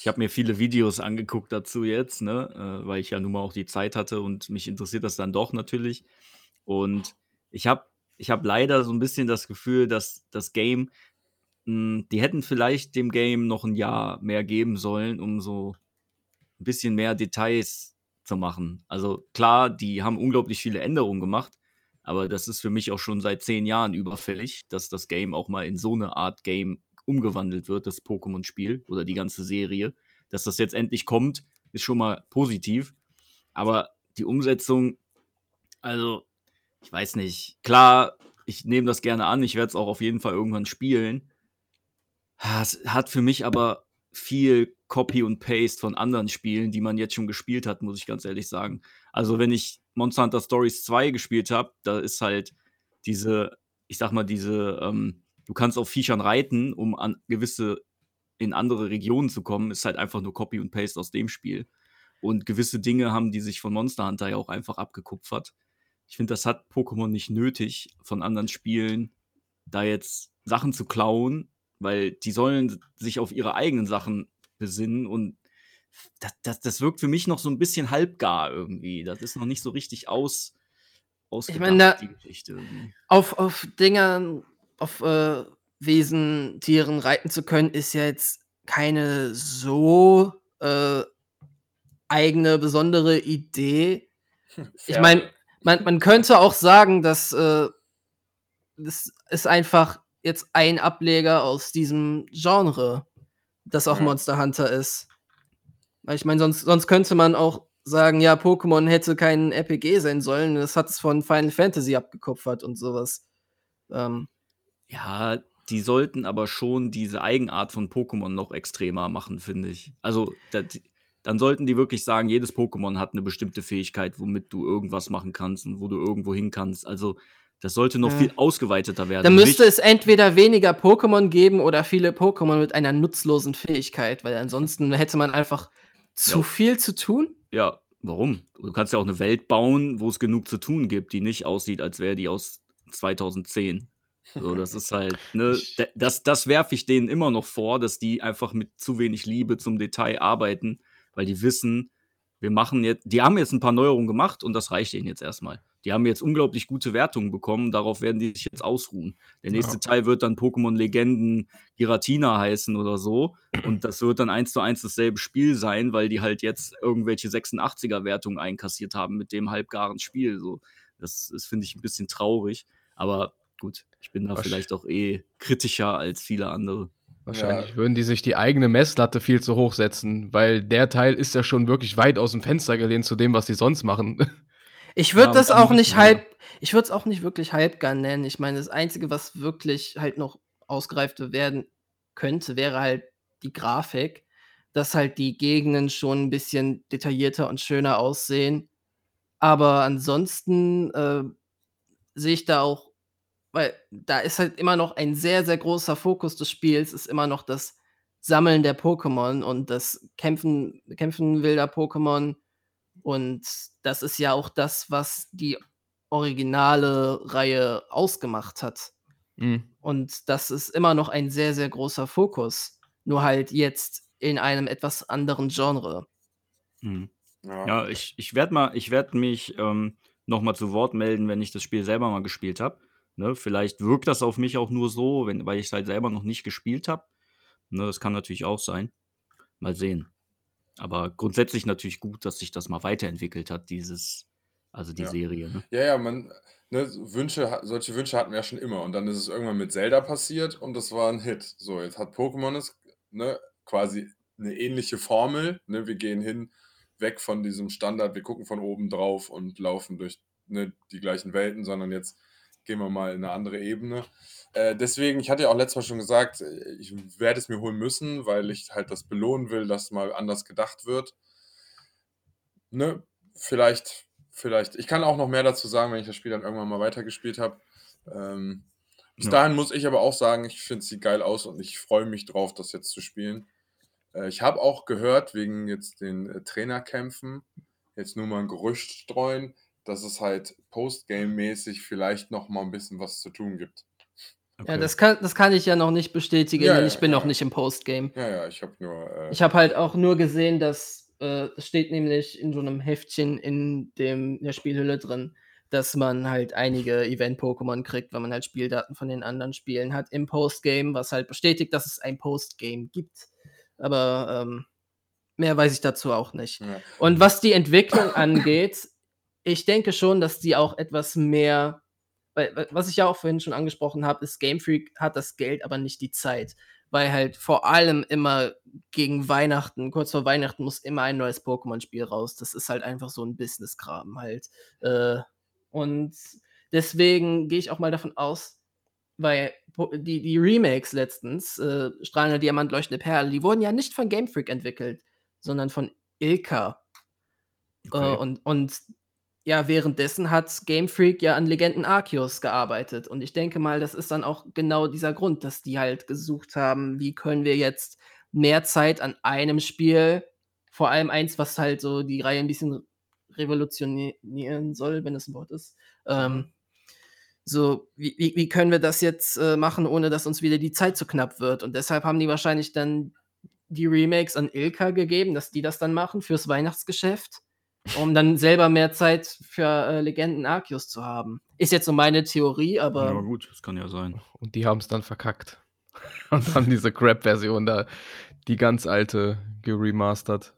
ich hab mir viele Videos angeguckt dazu jetzt, ne? äh, weil ich ja nun mal auch die Zeit hatte und mich interessiert das dann doch natürlich. Und ich habe ich hab leider so ein bisschen das Gefühl, dass das Game, mh, die hätten vielleicht dem Game noch ein Jahr mehr geben sollen, um so ein bisschen mehr Details zu machen. Also klar, die haben unglaublich viele Änderungen gemacht, aber das ist für mich auch schon seit zehn Jahren überfällig, dass das Game auch mal in so eine Art Game umgewandelt wird, das Pokémon-Spiel oder die ganze Serie. Dass das jetzt endlich kommt, ist schon mal positiv. Aber die Umsetzung, also, ich weiß nicht. Klar, ich nehme das gerne an, ich werde es auch auf jeden Fall irgendwann spielen. Es hat für mich aber viel Copy und Paste von anderen Spielen, die man jetzt schon gespielt hat, muss ich ganz ehrlich sagen. Also, wenn ich Monster Hunter Stories 2 gespielt habe, da ist halt diese, ich sag mal, diese, ähm, du kannst auf Viechern reiten, um an gewisse, in andere Regionen zu kommen, ist halt einfach nur Copy und Paste aus dem Spiel. Und gewisse Dinge haben die sich von Monster Hunter ja auch einfach abgekupfert. Ich finde, das hat Pokémon nicht nötig, von anderen Spielen da jetzt Sachen zu klauen, weil die sollen sich auf ihre eigenen Sachen besinnen und das, das, das wirkt für mich noch so ein bisschen halbgar irgendwie. Das ist noch nicht so richtig aus, ausgedacht, meine, da- die Geschichte. Irgendwie. auf, auf Dingern, auf äh, Wesen, Tieren reiten zu können, ist ja jetzt keine so äh, eigene, besondere Idee. [LAUGHS] Ich meine, man, man könnte auch sagen, dass äh, das ist einfach jetzt ein Ableger aus diesem Genre, das auch Ja. Monster Hunter ist. Weil ich meine, sonst, sonst könnte man auch sagen, ja, Pokémon hätte kein RPG sein sollen. Das hat es von Final Fantasy abgekupfert und sowas. Ähm, Ja, die sollten aber schon diese Eigenart von Pokémon noch extremer machen, finde ich. Also, da, die- dann sollten die wirklich sagen, jedes Pokémon hat eine bestimmte Fähigkeit, womit du irgendwas machen kannst und wo du irgendwo hin kannst. Also, das sollte noch Ja. viel ausgeweiteter werden. Dann müsste es entweder weniger Pokémon geben oder viele Pokémon mit einer nutzlosen Fähigkeit, weil ansonsten hätte man einfach zu Ja. viel zu tun. Ja, warum? Du kannst ja auch eine Welt bauen, wo es genug zu tun gibt, die nicht aussieht, als wäre die aus 2010. So, das ist halt, [LAUGHS] ne, das, das werfe ich denen immer noch vor, dass die einfach mit zu wenig Liebe zum Detail arbeiten, weil die wissen, wir machen jetzt, die haben jetzt ein paar Neuerungen gemacht und das reicht ihnen jetzt erstmal. Die haben jetzt unglaublich gute Wertungen bekommen, darauf werden die sich jetzt ausruhen. Der nächste Ja. Teil wird dann Pokémon Legenden Giratina heißen oder so. Und das wird dann eins zu eins dasselbe Spiel sein, weil die halt jetzt irgendwelche 86er-Wertungen einkassiert haben mit dem halbgaren Spiel. So. Das, das finde ich ein bisschen traurig. Aber gut, ich bin da vielleicht auch eh kritischer als viele andere. Wahrscheinlich würden die sich die eigene Messlatte viel zu hoch setzen, weil der Teil ist ja schon wirklich weit aus dem Fenster gelehnt zu dem, was die sonst machen. [LAUGHS] Ich würde Ja, das auch nicht ja. halb, ich würde es auch nicht wirklich halbgar nennen. Ich meine, das Einzige, was wirklich halt noch ausgereift werden könnte, wäre halt die Grafik, dass halt die Gegenden schon ein bisschen detaillierter und schöner aussehen. Aber ansonsten äh, sehe ich da auch, weil da ist halt immer noch ein sehr, sehr großer Fokus des Spiels, ist immer noch das Sammeln der Pokémon und das Kämpfen, Kämpfen wilder Pokémon. Und das ist ja auch das, was die originale Reihe ausgemacht hat. Mhm. Und das ist immer noch ein sehr, sehr großer Fokus. Nur halt jetzt in einem etwas anderen Genre. Hm. Ja. Ja, ich, ich werde mal, ich werde mich ähm, nochmal zu Wort melden, wenn ich das Spiel selber mal gespielt habe. Ne, vielleicht wirkt das auf mich auch nur so, wenn, weil ich es halt selber noch nicht gespielt habe. Ne, das kann natürlich auch sein. Mal sehen. Aber grundsätzlich natürlich gut, dass sich das mal weiterentwickelt hat, dieses, also die Ja. Serie. Ne? Ja, ja, man, ne, Wünsche, solche Wünsche hatten wir ja schon immer. Und dann ist es irgendwann mit Zelda passiert und das war ein Hit. So, jetzt hat Pokémon es, ne, quasi eine ähnliche Formel. Ne, wir gehen hin, weg von diesem Standard, wir gucken von oben drauf und laufen durch ne, die gleichen Welten, sondern jetzt gehen wir mal in eine andere Ebene. Äh, deswegen, ich hatte ja auch letztes Mal schon gesagt, äh, ich werde es mir holen müssen, weil ich halt das belohnen will, dass mal anders gedacht wird. Ne, vielleicht, vielleicht. Ich kann auch noch mehr dazu sagen, wenn ich das Spiel dann irgendwann mal weitergespielt habe. Ähm, bis Ja. dahin muss ich aber auch sagen, ich finde es sieht geil aus und ich freue mich drauf, das jetzt zu spielen. Äh, ich habe auch gehört, wegen jetzt den äh, Trainerkämpfen, jetzt nur mal ein Gerücht streuen, dass es halt Postgame-mäßig vielleicht noch mal ein bisschen was zu tun gibt. Ja, Okay. das kann, das kann ich ja noch nicht bestätigen, Ja, denn ja, ich bin ja. noch nicht im Postgame. Ja, ja, ich habe nur. Äh, Ich habe halt auch nur gesehen, dass äh, es steht nämlich in so einem Heftchen in, dem, in der Spielhülle drin, dass man halt einige Event-Pokémon kriegt, wenn man halt Spieldaten von den anderen Spielen hat im Postgame, was halt bestätigt, dass es ein Postgame gibt. Aber ähm, mehr weiß ich dazu auch nicht. Ja. Und was die Entwicklung [COUGHS] angeht, ich denke schon, dass die auch etwas mehr, weil, was ich ja auch vorhin schon angesprochen habe, ist Game Freak hat das Geld, aber nicht die Zeit. Weil halt vor allem immer gegen Weihnachten, kurz vor Weihnachten muss immer ein neues Pokémon-Spiel raus. Das ist halt einfach so ein Business-Kram halt. Äh, und deswegen gehe ich auch mal davon aus, weil die, die Remakes letztens, äh, Strahlender Diamant, Leuchtende Perle, die wurden ja nicht von Game Freak entwickelt, sondern von Ilka. Okay. Äh, und, und ja, währenddessen hat Game Freak ja an Legenden Arceus gearbeitet. Und ich denke mal, das ist dann auch genau dieser Grund, dass die halt gesucht haben, wie können wir jetzt mehr Zeit an einem Spiel, vor allem eins, was halt so die Reihe ein bisschen revolutionieren soll, wenn es ein Wort ist. Ähm, so, wie, wie, wie können wir das jetzt äh, machen, ohne dass uns wieder die Zeit zu knapp wird? Und deshalb haben die wahrscheinlich dann die Remakes an Ilka gegeben, dass die das dann machen fürs Weihnachtsgeschäft, um dann selber mehr Zeit für äh, Legenden Arceus zu haben. Ist jetzt so meine Theorie, aber ja, gut, das kann ja sein. Und die haben es dann verkackt. [LAUGHS] Und haben diese Crap-Version da, die ganz alte, geremastert.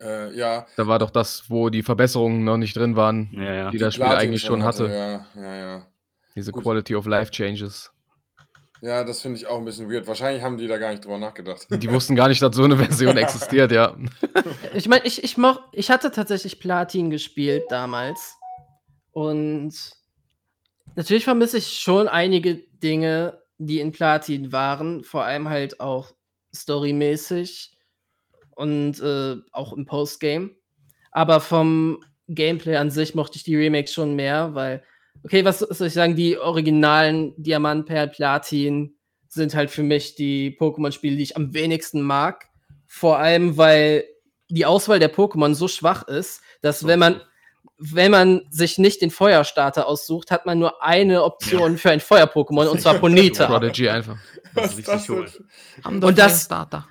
Äh, ja, Da war doch das, wo die Verbesserungen noch nicht drin waren, Ja, ja. die das Spiel Platin eigentlich schon hatte. Ja, ja, ja. Diese Gut. Quality of Life Changes. Ja, das finde ich auch ein bisschen weird. Wahrscheinlich haben die da gar nicht drüber nachgedacht. Die wussten gar nicht, dass so eine Version [LAUGHS] existiert, ja. ich meine, ich, ich, moch, ich hatte tatsächlich Platin gespielt damals. Und natürlich vermisse ich schon einige Dinge, die in Platin waren, vor allem halt auch storymäßig und äh, auch im Postgame. Aber vom Gameplay an sich mochte ich die Remakes schon mehr, weil, okay, was soll ich sagen, die originalen Diamant, Perl, Platin sind halt für mich die Pokémon-Spiele, die ich am wenigsten mag. Vor allem, weil die Auswahl der Pokémon so schwach ist, dass wenn man, wenn man sich nicht den Feuerstarter aussucht, hat man nur eine Option für ein Feuer-Pokémon und zwar [LAUGHS] Ponita. Prodigy einfach. Das ist richtig denn? hohl. Und das,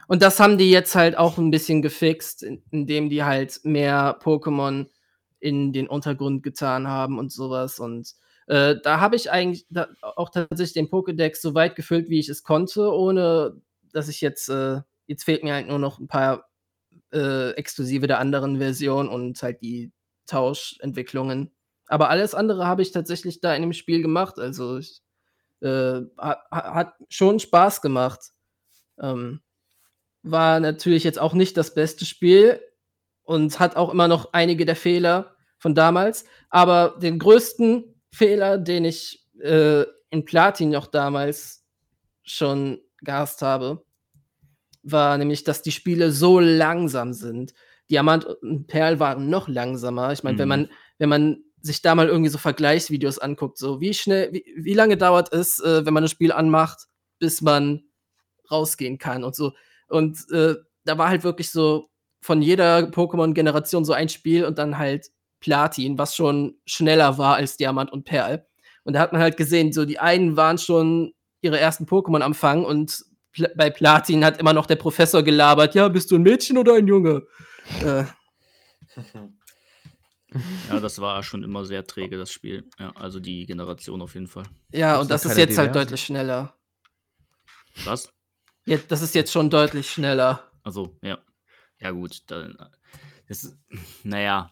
und das haben die jetzt halt auch ein bisschen gefixt, in- indem die halt mehr Pokémon in den Untergrund getan haben und sowas. Und äh, da habe ich eigentlich da auch tatsächlich den Pokédex so weit gefüllt, wie ich es konnte, ohne dass ich jetzt, äh, jetzt fehlt mir halt nur noch ein paar äh, Exklusive der anderen Version und halt die Tauschentwicklungen. Aber alles andere habe ich tatsächlich da in dem Spiel gemacht. Also ich, äh, ha- ha- hat schon Spaß gemacht. Ähm, war natürlich jetzt auch nicht das beste Spiel und hat auch immer noch einige der Fehler von damals. Aber den größten Fehler, den ich äh, in Platin noch damals schon gehasst habe, war nämlich, dass die Spiele so langsam sind. Diamant und Perl waren noch langsamer. Ich meine, wenn Mhm. man, wenn man sich da mal irgendwie so Vergleichsvideos anguckt, so wie schnell, wie, wie lange dauert es, äh, wenn man das Spiel anmacht, bis man rausgehen kann und so. Und äh, da war halt wirklich so von jeder Pokémon-Generation so ein Spiel und dann halt Platin, was schon schneller war als Diamant und Perl. Und da hat man halt gesehen, so die einen waren schon ihre ersten Pokémon am Fang und Pl bei Platin hat immer noch der Professor gelabert, ja, bist du ein Mädchen oder ein Junge? [LAUGHS] Äh, Ja, das war schon immer sehr träge, das Spiel. Ja, also die Generation auf jeden Fall. ja, und da das ist jetzt halt diversen? deutlich schneller. Was? Jetzt, das ist jetzt schon deutlich schneller. Also, ja. Ja, gut, dann. Das, ist- naja,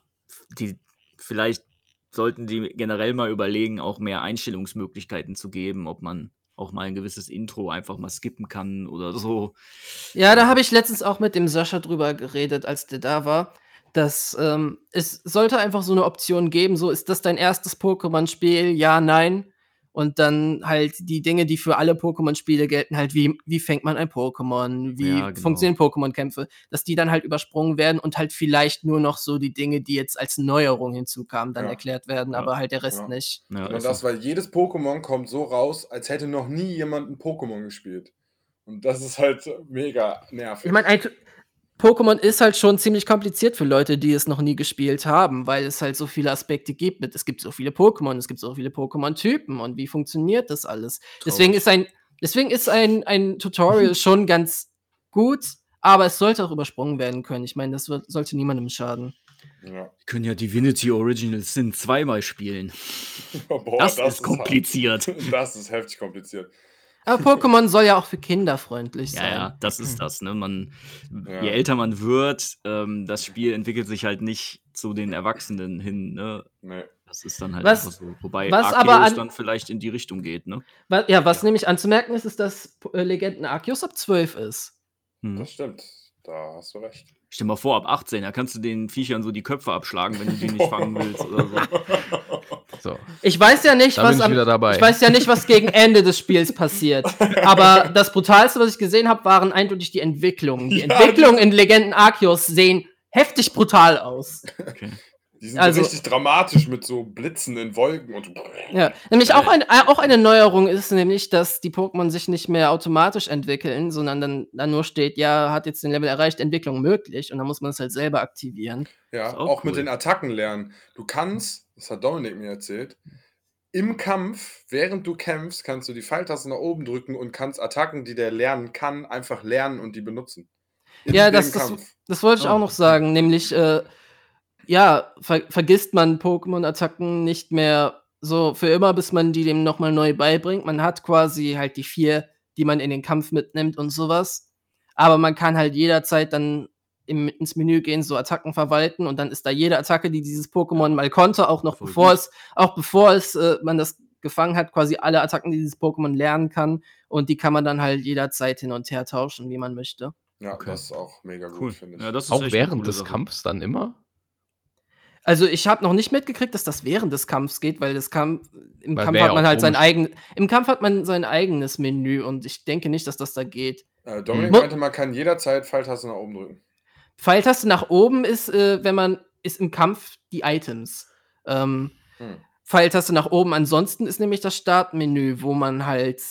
die, vielleicht sollten die generell mal überlegen, auch mehr Einstellungsmöglichkeiten zu geben, ob man auch mal ein gewisses Intro einfach mal skippen kann oder so. Ja, da habe ich letztens auch mit dem Sascha drüber geredet, als der da war. Dass ähm, es sollte einfach so eine Option geben, so ist das dein erstes Pokémon-Spiel? Ja, nein. Und dann halt die Dinge, die für alle Pokémon-Spiele gelten, halt wie, wie fängt man ein Pokémon, wie Ja, genau. funktionieren Pokémon-Kämpfe, dass die dann halt übersprungen werden und halt vielleicht nur noch so die Dinge, die jetzt als Neuerung hinzukamen, dann Ja. erklärt werden, Ja. aber halt der Rest Ja. nicht. Ja, Und ist das, weil jedes Pokémon kommt so raus, als hätte noch nie jemand ein Pokémon gespielt. Und das ist halt mega nervig. Ich meine, ein Pokémon ist halt schon ziemlich kompliziert für Leute, die es noch nie gespielt haben, weil es halt so viele Aspekte gibt. Mit, es gibt so viele Pokémon, es gibt so viele Pokémon-Typen und wie funktioniert das alles? Deswegen ist ein, deswegen ist ein, ein Tutorial [LAUGHS] schon ganz gut, aber es sollte auch übersprungen werden können. Ich meine, das wird, sollte niemandem schaden. ja. Wir können ja Divinity Original Sin zweimal spielen. [LAUGHS] Boah, das, ist hart. kompliziert. Das ist heftig kompliziert. Aber Pokémon soll ja auch für Kinder freundlich Ja, sein. ja, das ist das. Ne? Man, Ja. Je älter man wird, ähm, das Spiel entwickelt sich halt nicht zu den Erwachsenen hin. Ne? Nee. Das ist dann halt Was- einfach so. Wobei was Arceus aber an- dann vielleicht in die Richtung geht. Ne? Wa- Ja, was nämlich anzumerken ist, ist, dass äh, Legenden Arceus ab 12 ist. Hm. Das stimmt. Da hast du recht. Stell dir mal vor, ab 18, da kannst du den Viechern so die Köpfe abschlagen, wenn du die nicht fangen willst oder so. [LAUGHS] So, Ich weiß ja nicht, da was ich am, ich weiß ja nicht, was gegen Ende des Spiels passiert. [LAUGHS] Aber das brutalste, was ich gesehen habe, waren eindeutig die Entwicklungen. Die Ja, Entwicklungen in Legenden Arceus sehen heftig brutal aus. Okay. Die sind Also- so richtig dramatisch mit so blitzenden Wolken und. Ja, nämlich auch, ein, äh, auch eine Neuerung ist nämlich, dass die Pokémon sich nicht mehr automatisch entwickeln, sondern dann, dann nur steht, ja, hat jetzt den Level erreicht, Entwicklung möglich und dann muss man es halt selber aktivieren. Ja, auch auch, mit cool. den Attacken lernen. Du kannst, das hat Dominik mir erzählt, im Kampf, während du kämpfst, kannst du die Pfeiltaste nach oben drücken und kannst Attacken, die der lernen kann, einfach lernen und die benutzen. In Ja, das- das-. Das wollte ich Oh, auch noch sagen, nämlich, äh, ja, ver vergisst man Pokémon-Attacken nicht mehr so für immer, bis man die dem nochmal neu beibringt. Man hat quasi halt die vier, die man in den Kampf mitnimmt und sowas. Aber man kann halt jederzeit dann im, ins Menü gehen, so Attacken verwalten und dann ist da jede Attacke, die dieses Pokémon mal konnte, auch noch Voll bevor gut. es, auch bevor es äh, man das gefangen hat, quasi alle Attacken, die dieses Pokémon lernen kann. Und die kann man dann halt jederzeit hin und her tauschen, wie man möchte. Ja, Okay. das ist auch mega gut, Cool. finde ich. Ja, das ist Auch während des Sache. Kampfs dann immer? Also ich habe noch nicht mitgekriegt, dass das während des Kampfs geht, weil das Kampf im Weil Kampf hat man halt sein eigen im Kampf hat man sein eigenes Menü und ich denke nicht, dass das da geht. Äh, Dominik Mo- meinte, man kann jederzeit Pfeiltaste nach oben drücken. Pfeiltaste nach oben ist, äh, wenn man ist im Kampf die Items. Ähm, Hm. Pfeiltaste nach oben. Ansonsten ist nämlich das Startmenü, wo man halt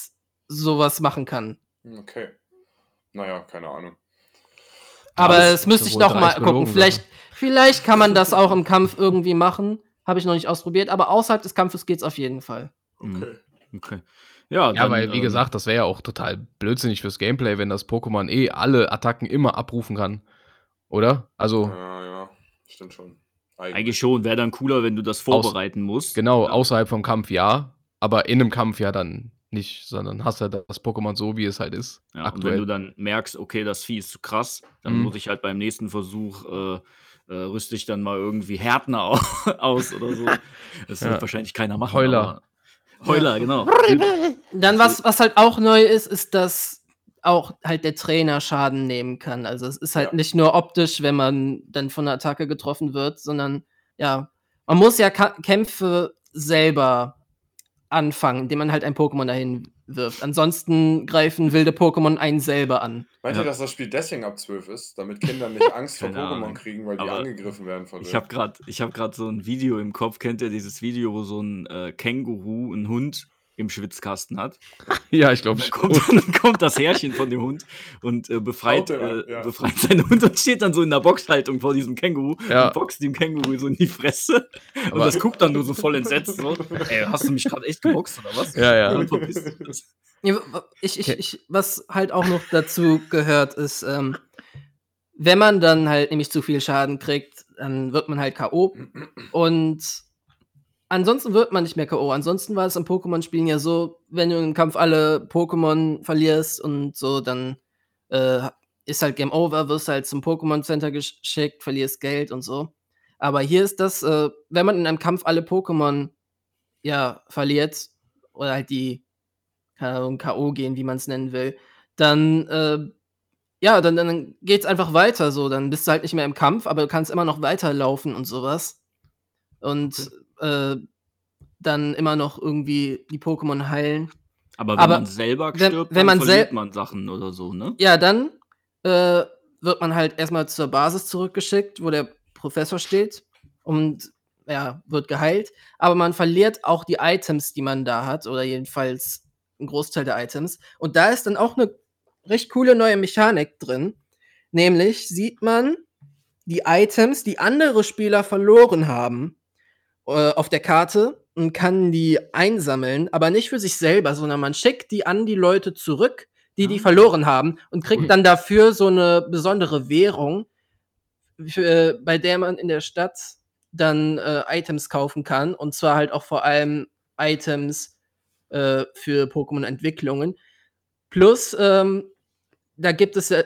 sowas machen kann. Hm, Okay. Naja, keine Ahnung. Aber das es müsste ich noch mal gucken. Vielleicht, vielleicht kann man das auch im [LAUGHS] Kampf irgendwie machen. Habe ich noch nicht ausprobiert. Aber außerhalb des Kampfes geht's auf jeden Fall. Mhm. Okay. Ja, Ja, dann, weil, wie ähm, gesagt, das wäre ja auch total blödsinnig fürs Gameplay, wenn das Pokémon eh alle Attacken immer abrufen kann. Oder? Also, Ja, ja, stimmt schon. Eigentlich schon, wäre dann cooler, wenn du das vorbereiten musst. genau, Ja. außerhalb vom Kampf ja, aber in einem Kampf ja dann nicht, sondern hast halt das Pokémon so, wie es halt ist. Ja, und wenn aktuell. du dann merkst, okay, das Vieh ist zu krass, dann Mhm. muss ich halt beim nächsten Versuch, äh, äh, rüste ich dann mal irgendwie Härtner au- [LAUGHS] aus oder so. [LAUGHS] Das Ja. wird wahrscheinlich keiner machen. Heuler. Heuler, genau. Dann, was, was halt auch neu ist, ist, dass auch halt der Trainer Schaden nehmen kann. Also es ist halt Ja. nicht nur optisch, wenn man dann von einer Attacke getroffen wird, sondern ja, man muss ja Ka Kämpfe selber anfangen, indem man halt ein Pokémon dahin wirft. Ansonsten greifen wilde Pokémon einen selber an. Meint Ja. ihr, dass das Spiel deswegen ab 12 ist, damit Kinder nicht [LAUGHS] Angst vor Pokémon Ahnung. kriegen, weil die Aber angegriffen werden von Ich habe gerade hab grad so ein Video im Kopf. Kennt ihr dieses Video, wo so ein äh, Känguru einen Hund im Schwitzkasten hat? [LAUGHS] Ja, ich glaube Dann kommt, [LAUGHS] dann kommt das Herrchen von dem Hund und äh, befreit, äh, ja. befreit seinen Hund und steht dann so in der Boxhaltung vor diesem Känguru Ja. und boxt dem Känguru so in die Fresse. und Aber- das guckt dann nur so voll entsetzt. So. Ey, hast du mich gerade echt geboxt oder was? Ja, ja. Ja, Ich, ich, ich, was halt auch noch dazu gehört, ist, ähm, wenn man dann halt nämlich zu viel Schaden kriegt, dann wird man halt K.O. [CLEARS THROAT] Und ansonsten wird man nicht mehr K.O. Ansonsten war es im Pokémon-Spielen ja so, wenn du im Kampf alle Pokémon verlierst und so, dann äh, ist halt Game Over, wirst halt zum Pokémon Center geschickt, verlierst Geld und so. Aber hier ist das, äh, wenn man in einem Kampf alle Pokémon ja verliert oder halt die K.O. gehen, wie man es nennen will, dann, äh, ja, dann, dann geht's einfach weiter so. Dann bist du halt nicht mehr im Kampf, aber du kannst immer noch weiterlaufen und sowas. Und äh, dann immer noch irgendwie die Pokémon heilen. Aber wenn Aber man selber wenn- stirbt, wenn dann man verliert man Sachen oder so, ne? Ja, dann äh, wird man halt erstmal zur Basis zurückgeschickt, wo der Professor steht und ja, wird geheilt. Aber man verliert auch die Items, die man da hat, oder jedenfalls einen Großteil der Items. Und da ist dann auch eine recht coole neue Mechanik drin. Nämlich sieht man die Items, die andere Spieler verloren haben, äh, auf der Karte und kann die einsammeln, aber nicht für sich selber, sondern man schickt die an die Leute zurück, die die Ah. verloren haben und kriegt Cool. dann dafür so eine besondere Währung, für, äh, bei der man in der Stadt dann äh, Items kaufen kann und zwar halt auch vor allem Items äh, für Pokémon-Entwicklungen. Plus, ähm, da gibt es ja,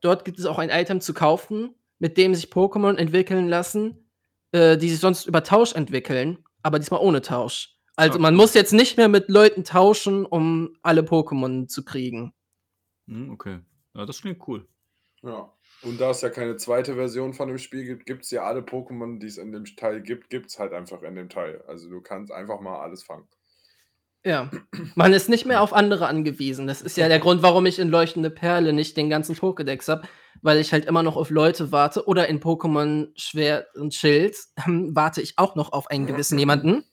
dort gibt es auch ein Item zu kaufen, mit dem sich Pokémon entwickeln lassen, äh, die sich sonst über Tausch entwickeln, aber diesmal ohne Tausch. Also Okay. man muss jetzt nicht mehr mit Leuten tauschen, um alle Pokémon zu kriegen. Hm, okay. Ja, das klingt cool. Ja. Und da es ja keine zweite Version von dem Spiel gibt, gibt es ja alle Pokémon, die es in dem Teil gibt, gibt es halt einfach in dem Teil. Also du kannst einfach mal alles fangen. Ja, man ist nicht mehr auf andere angewiesen. Das ist ja der Grund, warum ich in Leuchtende Perle nicht den ganzen Pokédex habe, weil ich halt immer noch auf Leute warte. Oder in Pokémon Schwert und Schild ähm, warte ich auch noch auf einen gewissen jemanden.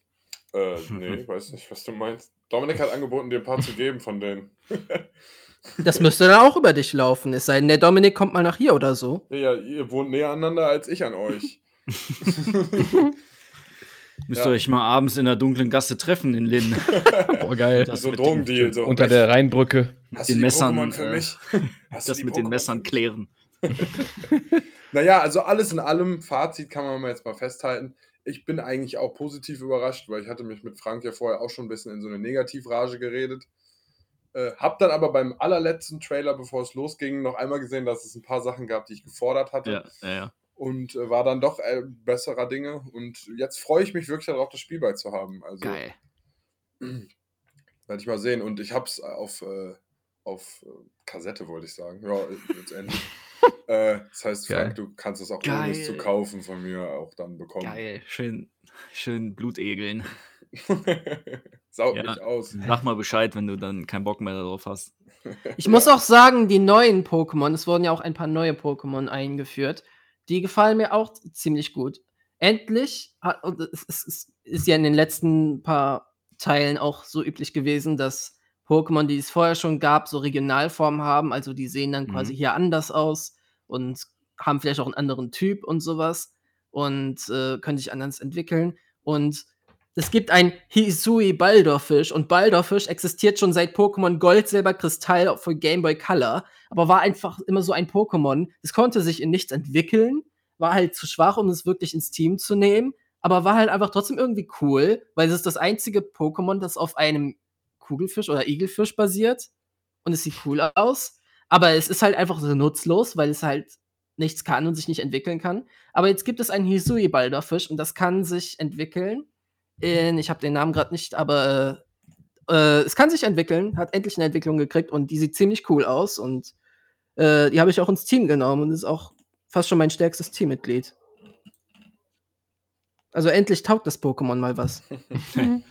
Äh, nee, weiß nicht, was du meinst. Dominik hat angeboten, dir ein paar zu geben von denen. [LAUGHS] Das müsste dann auch über dich laufen. Es sei denn, der Dominik kommt mal nach hier oder so. ja, ihr wohnt näher aneinander als ich an euch. [LAUGHS] Müsst Ja. ihr euch mal abends in der dunklen Gasse treffen in Linn. [LAUGHS] Boah, geil. Das so mit Drogendeal. So. Unter der Rheinbrücke. Hast den du die Messern, äh, mich? Hast du das die mit den Messern klären. [LAUGHS] Naja, also alles in allem, Fazit kann man mal jetzt mal festhalten. Ich bin eigentlich auch positiv überrascht, weil ich hatte mich mit Frank ja vorher auch schon ein bisschen in so eine Negativrage geredet. Äh, hab dann aber beim allerletzten Trailer, bevor es losging, noch einmal gesehen, dass es ein paar Sachen gab, die ich gefordert hatte. Ja, ja, ja. Und äh, war dann doch äh, besserer Dinge. Und jetzt freue ich mich wirklich darauf, das Spiel beizuhaben. Also Geil. werde ich mal sehen. Und ich habe es auf, äh, auf äh, Kassette, wollte ich sagen. Ja, äh, letztendlich. [LAUGHS] äh, das heißt, Geil. Frank, du kannst es auch ohne es zu kaufen von mir auch dann bekommen. Geil. Schön, schön Blutegeln. [LAUGHS] Saug Ja. mich aus. Sag mal Bescheid, wenn du dann keinen Bock mehr darauf hast. Ich muss auch sagen, die neuen Pokémon, es wurden ja auch ein paar neue Pokémon eingeführt, die gefallen mir auch ziemlich gut. Endlich, hat, und es, es, es ist ja in den letzten paar Teilen auch so üblich gewesen, dass Pokémon, die es vorher schon gab, so Regionalformen haben. Also die sehen dann Mhm. quasi hier anders aus und haben vielleicht auch einen anderen Typ und sowas und äh, können sich anders entwickeln. Und es gibt ein Hisui Baldorfisch und Baldorfisch existiert schon seit Pokémon Gold, Silber, Kristall für Game Boy Color, aber war einfach immer so ein Pokémon. Es konnte sich in nichts entwickeln, war halt zu schwach, um es wirklich ins Team zu nehmen, aber war halt einfach trotzdem irgendwie cool, weil es ist das einzige Pokémon, das auf einem Kugelfisch oder Igelfisch basiert und es sieht cool aus, aber es ist halt einfach so nutzlos, weil es halt nichts kann und sich nicht entwickeln kann. Aber jetzt gibt es einen Hisui Baldorfisch und das kann sich entwickeln in, ich habe den Namen gerade nicht, aber äh, äh, es kann sich entwickeln, hat endlich eine Entwicklung gekriegt und die sieht ziemlich cool aus und äh, die habe ich auch ins Team genommen und ist auch fast schon mein stärkstes Teammitglied. Also endlich taugt das Pokémon mal was. [LAUGHS]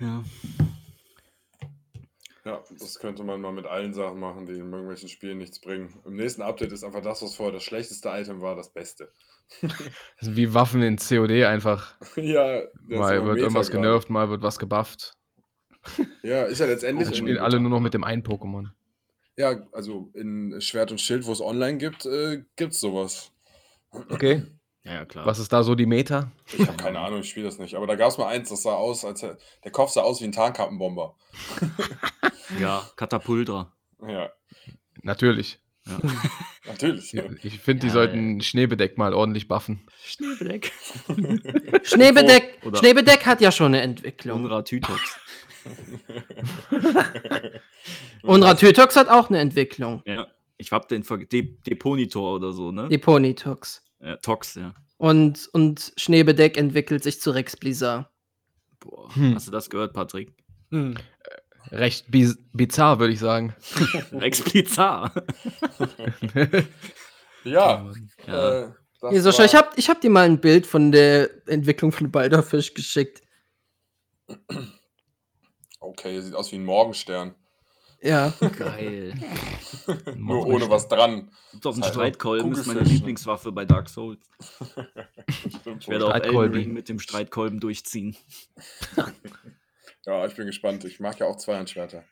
Ja. Ja, das könnte man mal mit allen Sachen machen, die in irgendwelchen Spielen nichts bringen. Im nächsten Update ist einfach das, was vorher das schlechteste Item war, das Beste. Sind [LAUGHS] wie Waffen in COD einfach. [LAUGHS] ja, Mal wird irgendwas genervt, mal wird was gebufft. Ja, ist ja letztendlich. In- spielen alle nur noch mit dem einen Pokémon. Ja, also in Schwert und Schild, wo es online gibt, äh, gibt es sowas. Okay. [CLEARS THROAT] Ja, ja, klar. Was ist da so die Meta? Ich habe keine Ahnung, ich spiele das nicht. Aber da gab es mal eins, das sah aus, als der Kopf sah aus wie ein Tarnkappenbomber. [LAUGHS] Ja, Katapultra. Ja, Natürlich. [LAUGHS] natürlich. Ja. Ich finde, die Ja, sollten Schneebedeck mal ordentlich buffen. Schneebedeck. [LAUGHS] Schneebedeck, Oder- Schneebedeck hat ja schon eine Entwicklung. Unra Tytox. Und Ratütox hat auch eine Entwicklung. Ja. Ich hab den Ver De Deponitor oder so, ne? Die Ponytox. Ja, Tox, ja. Und, und Schneebedeck entwickelt sich zu Rex Blizzard. Boah. Hm. Hast du das gehört, Patrick? Recht biz bizarr, würde ich sagen. [LAUGHS] [LAUGHS] Explizar. [LAUGHS] Ja, Ja. Äh, Hier, Sascha, ich hab, ich hab dir mal ein Bild von der Entwicklung von Balderfisch geschickt. Okay, sieht aus wie ein Morgenstern. Ja. Geil. [LAUGHS] Nur ohne was dran. Gibt auch einen Halt Streitkolben, ist meine ne? Lieblingswaffe bei Dark Souls. [LAUGHS] Stimmt Ich werde auch Elden. Ring mit dem Streitkolben durchziehen. [LAUGHS] Ja, ich bin gespannt. Ich mag ja auch Zweihandschwerter.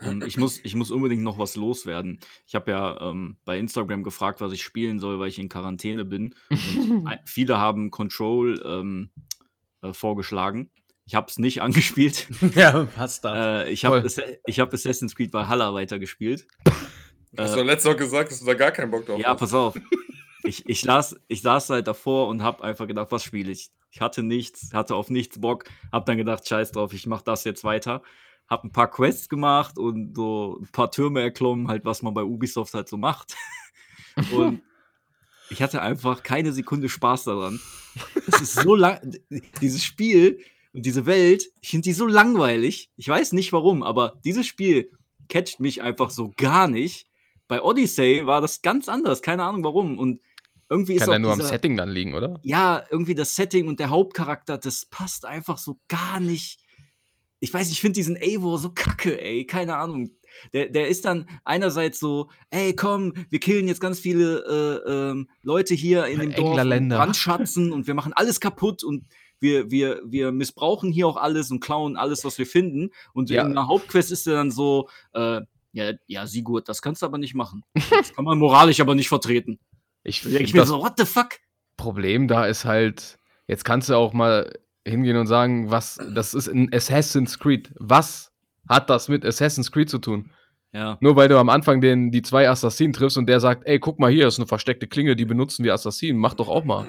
Ähm, ich, muss, ich muss unbedingt noch was loswerden. Ich habe ja ähm, bei Instagram gefragt, was ich spielen soll, weil ich in Quarantäne bin. Viele haben Control ähm, äh, vorgeschlagen. Ich habe es nicht [LAUGHS] angespielt. ja, passt da. äh, ich habe hab Assassin's Creed Valhalla weitergespielt. Hast Äh, du letztes Mal gesagt, dass du da gar keinen Bock drauf Ja, hast? pass auf. Ich, ich, las, ich saß halt davor und habe einfach gedacht, was spiele ich? Ich hatte nichts, hatte auf nichts Bock, habe dann gedacht, scheiß drauf, ich mache das jetzt weiter. hab ein paar Quests gemacht und so ein paar Türme erklommen, halt, was man bei Ubisoft halt so macht. [LAUGHS] Und ich hatte einfach keine Sekunde Spaß daran. Es ist so lang, dieses Spiel und diese Welt, ich finde die so langweilig. Ich weiß nicht warum, aber dieses Spiel catcht mich einfach so gar nicht. Bei Odyssey war das ganz anders, keine Ahnung warum. Und irgendwie ist Kann auch ja nur am dieser- Setting dann liegen, oder? ja, irgendwie das Setting und der Hauptcharakter, das passt einfach so gar nicht. Ich weiß, ich finde diesen Eivor so kacke, ey, keine Ahnung. Der, der ist dann einerseits so, ey, komm, wir killen jetzt ganz viele äh, ähm, Leute hier in dem Dorf und Englerländer. brandschatzen und wir machen alles kaputt und wir, wir, wir missbrauchen hier auch alles und klauen alles, was wir finden. Und Ja. in der Hauptquest ist er dann so, äh, ja, ja, Sigurd, das kannst du aber nicht machen. [LAUGHS] Das kann man moralisch aber nicht vertreten. Ich ich mir so, what the fuck? Problem da ist halt, jetzt kannst du auch mal hingehen und sagen, was, das ist ein Assassin's Creed. Was hat das mit Assassin's Creed zu tun? Ja. Nur weil du am Anfang den, die zwei Assassinen triffst und der sagt, ey, guck mal hier, ist eine versteckte Klinge, die benutzen wir Assassinen, mach doch auch mal.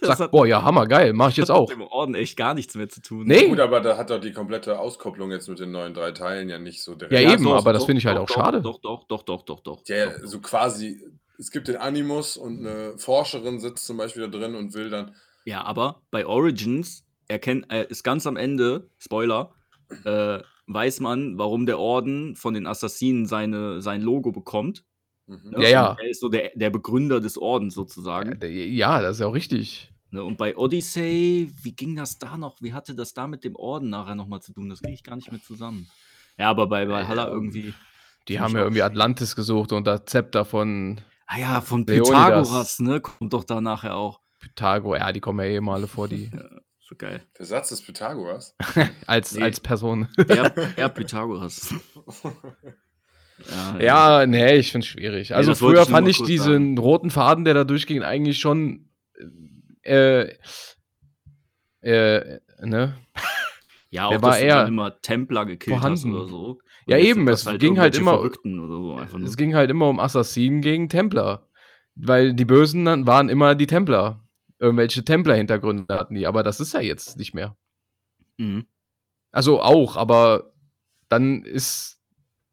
Das Sag, hat- boah, ja, hammer, geil, mach ich jetzt hat auch. mit dem Orden echt gar nichts mehr zu tun. Nee. Gut, aber da hat doch die komplette Auskopplung jetzt mit den neuen drei Teilen ja nicht so direkt. Ja, eben, aber das finde ich halt doch, auch doch, schade. Doch, doch, doch, doch, doch, doch. Ja, so quasi, es gibt den Animus und eine Forscherin sitzt zum Beispiel da drin und will dann. Ja, aber bei Origins erkennt, äh, ist ganz am Ende, Spoiler, äh, weiß man, warum der Orden von den Assassinen seine, sein Logo bekommt. Mhm. Ne? Ja, ja. Er ist so der, der Begründer des Ordens sozusagen. Ja, der- Ja, das ist ja auch richtig. Ne? Und bei Odyssey, wie ging das da noch? Wie hatte das da mit dem Orden nachher nochmal zu tun? Das kriege ich gar nicht mehr zusammen. Ja, aber bei Valhalla Ja. irgendwie. Die haben ja irgendwie Atlantis gesucht und das Zepter von Ah ja, von Leonidas. Pythagoras, ne? Kommt doch da nachher auch. Pythago. Ja, die kommen ja eh mal vor, die [LAUGHS] So geil. Der Satz des Pythagoras. [LAUGHS] als, Nee. als Person. Er, [LAUGHS] er Pythagoras. Ja, Ja, nee, ich finde es schwierig. Also wollte früher ich fand ich diesen sagen. roten Faden, der da durchging, eigentlich schon äh, äh, ne? Ja, auch Der dass war eher immer Templer gekillt vorhanden. oder so. Und Ja, eben, es ging halt immer- so. Es ging halt immer um Assassinen gegen Templer. Weil die Bösen dann waren immer die Templer. Irgendwelche Templer-Hintergründe hatten die, aber das ist ja jetzt nicht mehr. Mhm. Also auch, aber dann ist,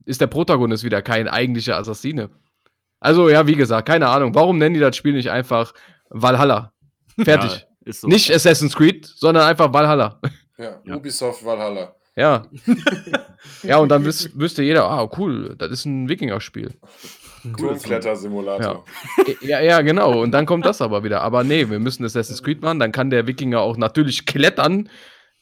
ist der Protagonist wieder kein eigentlicher Assassine. Also ja, wie gesagt, keine Ahnung. Warum nennen die das Spiel nicht einfach Valhalla? [LAUGHS] Fertig. Ja, ist so. Nicht Assassin's Creed, sondern einfach Valhalla. Ja, Ja. Ubisoft Valhalla. Ja. [LAUGHS] ja, und dann wüs wüsste jeder, ah, cool, das ist ein Wikinger-Spiel. Turmkletter-Simulator. Ja, ja, genau. Und dann kommt das aber wieder. Aber nee, wir müssen Assassin's Creed machen. Dann kann der Wikinger auch natürlich klettern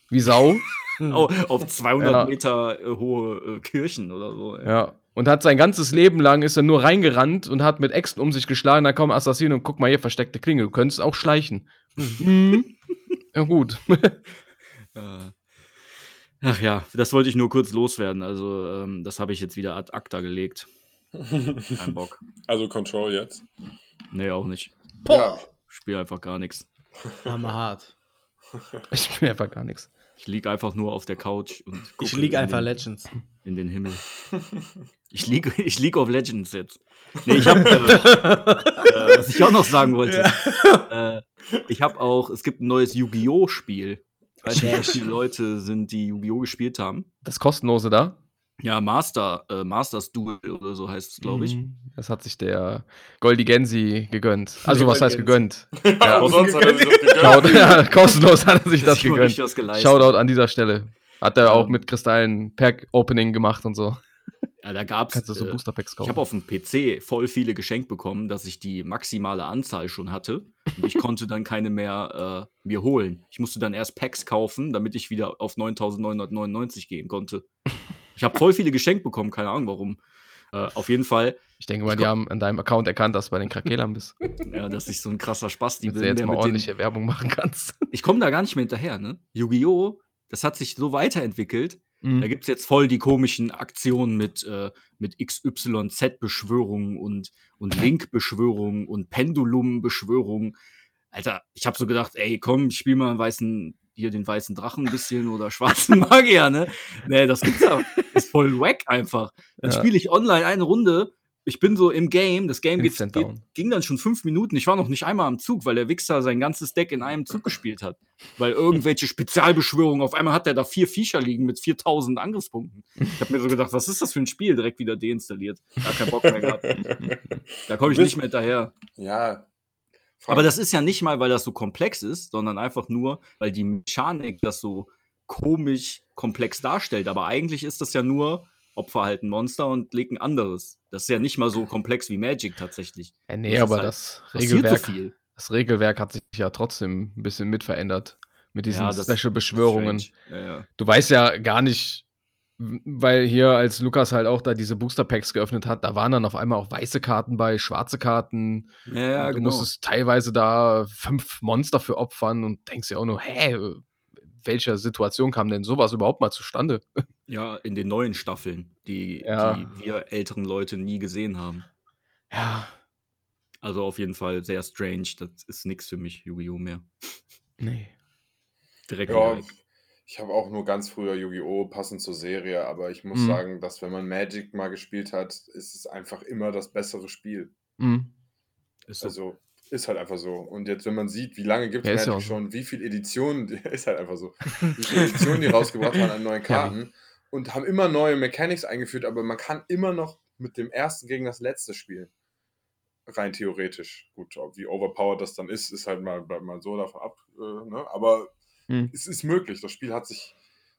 wie Sau. [LAUGHS] Oh, auf 200 [LAUGHS] Ja. Meter äh, hohe äh, Kirchen oder so. ey. Ja. Und hat sein ganzes Leben lang ist er nur reingerannt und hat mit Äxten um sich geschlagen. Da kommen Assassinen und guck mal hier, versteckte Klinge. Du könntest auch schleichen. Mhm. [LAUGHS] ja, gut. Ach ja, das wollte ich nur kurz loswerden. Also, ähm, das habe ich jetzt wieder ad acta gelegt. Kein Bock. Also Control jetzt. Nee, auch nicht. Ja. Spiel einfach gar nichts. Hammer hart. Ich bin einfach gar nichts. Ich lieg einfach nur auf der Couch und Ich gucke lieg in einfach den, Legends. in den Himmel. [LAUGHS] Ich lieg, ich lieg auf Legends jetzt. Nee, ich hab, [LAUGHS] äh, äh, was ich auch noch sagen wollte. Äh, ich habe auch, es gibt ein neues Yu-Gi-Oh! Spiel. Ich weiß nicht, wie viele Leute sind, die Yu-Gi-Oh! gespielt haben. Das kostenlose da. Ja, Master, äh, Masters Duel oder so heißt es, glaube ich. Mhm. Das hat sich der Goldi Gensi gegönnt. Also, was heißt gegönnt? [LAUGHS] Ja, umsonst hat er sich das [LAUGHS] gegönnt. Ja, kostenlos hat er sich [LAUGHS] das Ich richtig gegönnt. Shoutout an dieser Stelle. Hat er auch mit Kristallen Pack-Opening gemacht und so. Ja, da gab's. Kannst du so äh, Booster Packs Ich kaufen. habe auf dem PC voll viele geschenkt bekommen, dass ich die maximale Anzahl schon hatte. Und ich konnte dann keine mehr äh, mir holen. Ich musste dann erst Packs kaufen, damit ich wieder auf 9999 gehen konnte. Ich habe voll viele geschenkt bekommen, keine Ahnung warum. Äh, auf jeden Fall, Ich denke mal, Ich die haben an deinem Account erkannt, dass du bei den Krakelern bist. ja, dass ich so ein krasser Spasti Damit bin. du jetzt mal mit den- ordentliche Werbung machen kannst. ich komme da gar nicht mehr hinterher, ne? Yu-Gi-Oh! Das hat sich so weiterentwickelt. Da Mhm. gibt es jetzt voll die komischen Aktionen mit, äh, mit XYZ-Beschwörungen und, und [LAUGHS] Link-Beschwörungen und Pendulum-Beschwörungen. Alter, ich habe so gedacht, ey, komm, ich spiel mal einen weißen, hier den weißen Drachen ein bisschen oder schwarzen [LAUGHS] Magier, ne? Nee, das gibt's ja. Ist voll wack einfach. Dann Ja. spiele ich online eine Runde ich bin so im Game, das Game geht, geht, ging dann schon fünf Minuten. Ich war noch nicht einmal am Zug, weil der Wichser sein ganzes Deck in einem Zug gespielt hat. Weil irgendwelche Spezialbeschwörungen, auf einmal hat er da vier Viecher liegen mit 4000 Angriffspunkten. Ich habe mir so gedacht, was ist das für ein Spiel? Direkt wieder deinstalliert. Gar keinen Bock mehr gehabt. Da komme ich nicht mehr hinterher. Ja. Aber das ist ja nicht mal, weil das so komplex ist, sondern einfach nur, weil die Mechanik das so komisch komplex darstellt. Aber eigentlich ist das ja nur Opfer halt ein Monster und legt ein anderes. Das ist ja nicht mal so komplex wie Magic tatsächlich. Ja, nee, Das aber halt- das Regelwerk, so viel. das Regelwerk hat sich ja trotzdem ein bisschen mit verändert. Mit diesen Ja, das- Special-Beschwörungen. Ja, ja. Du weißt ja gar nicht, weil hier, als Lukas halt auch da diese Booster-Packs geöffnet hat, da waren dann auf einmal auch weiße Karten bei, schwarze Karten. Ja, ja, du genau. musstest teilweise da fünf Monster für opfern und denkst ja auch nur, hä, welcher Situation kam denn sowas überhaupt mal zustande? Ja, in den neuen Staffeln, die, Ja. die wir älteren Leute nie gesehen haben. Ja, Also auf jeden Fall sehr strange. Das ist nichts für mich, Yu-Gi-Oh! mehr. nee. Direkt Ja. Ich habe auch nur ganz früher Yu-Gi-Oh! passend zur Serie, aber ich muss Mhm. sagen, dass wenn man Magic mal gespielt hat, ist es einfach immer das bessere Spiel. Mhm. Ist so. Also ist halt einfach so. Und jetzt, wenn man sieht, wie lange gibt es Ja, ja Magic so. schon, wie viele Editionen, [LAUGHS] ist halt einfach so, [LAUGHS] wie viele Editionen die rausgebracht haben an neuen Karten und haben immer neue Mechanics eingeführt, aber man kann immer noch mit dem ersten gegen das letzte spielen. Rein theoretisch. Gut, wie overpowered das dann ist, ist halt mal, mal so davon ab. Äh, ne? Aber Mhm. es ist möglich. Das Spiel hat sich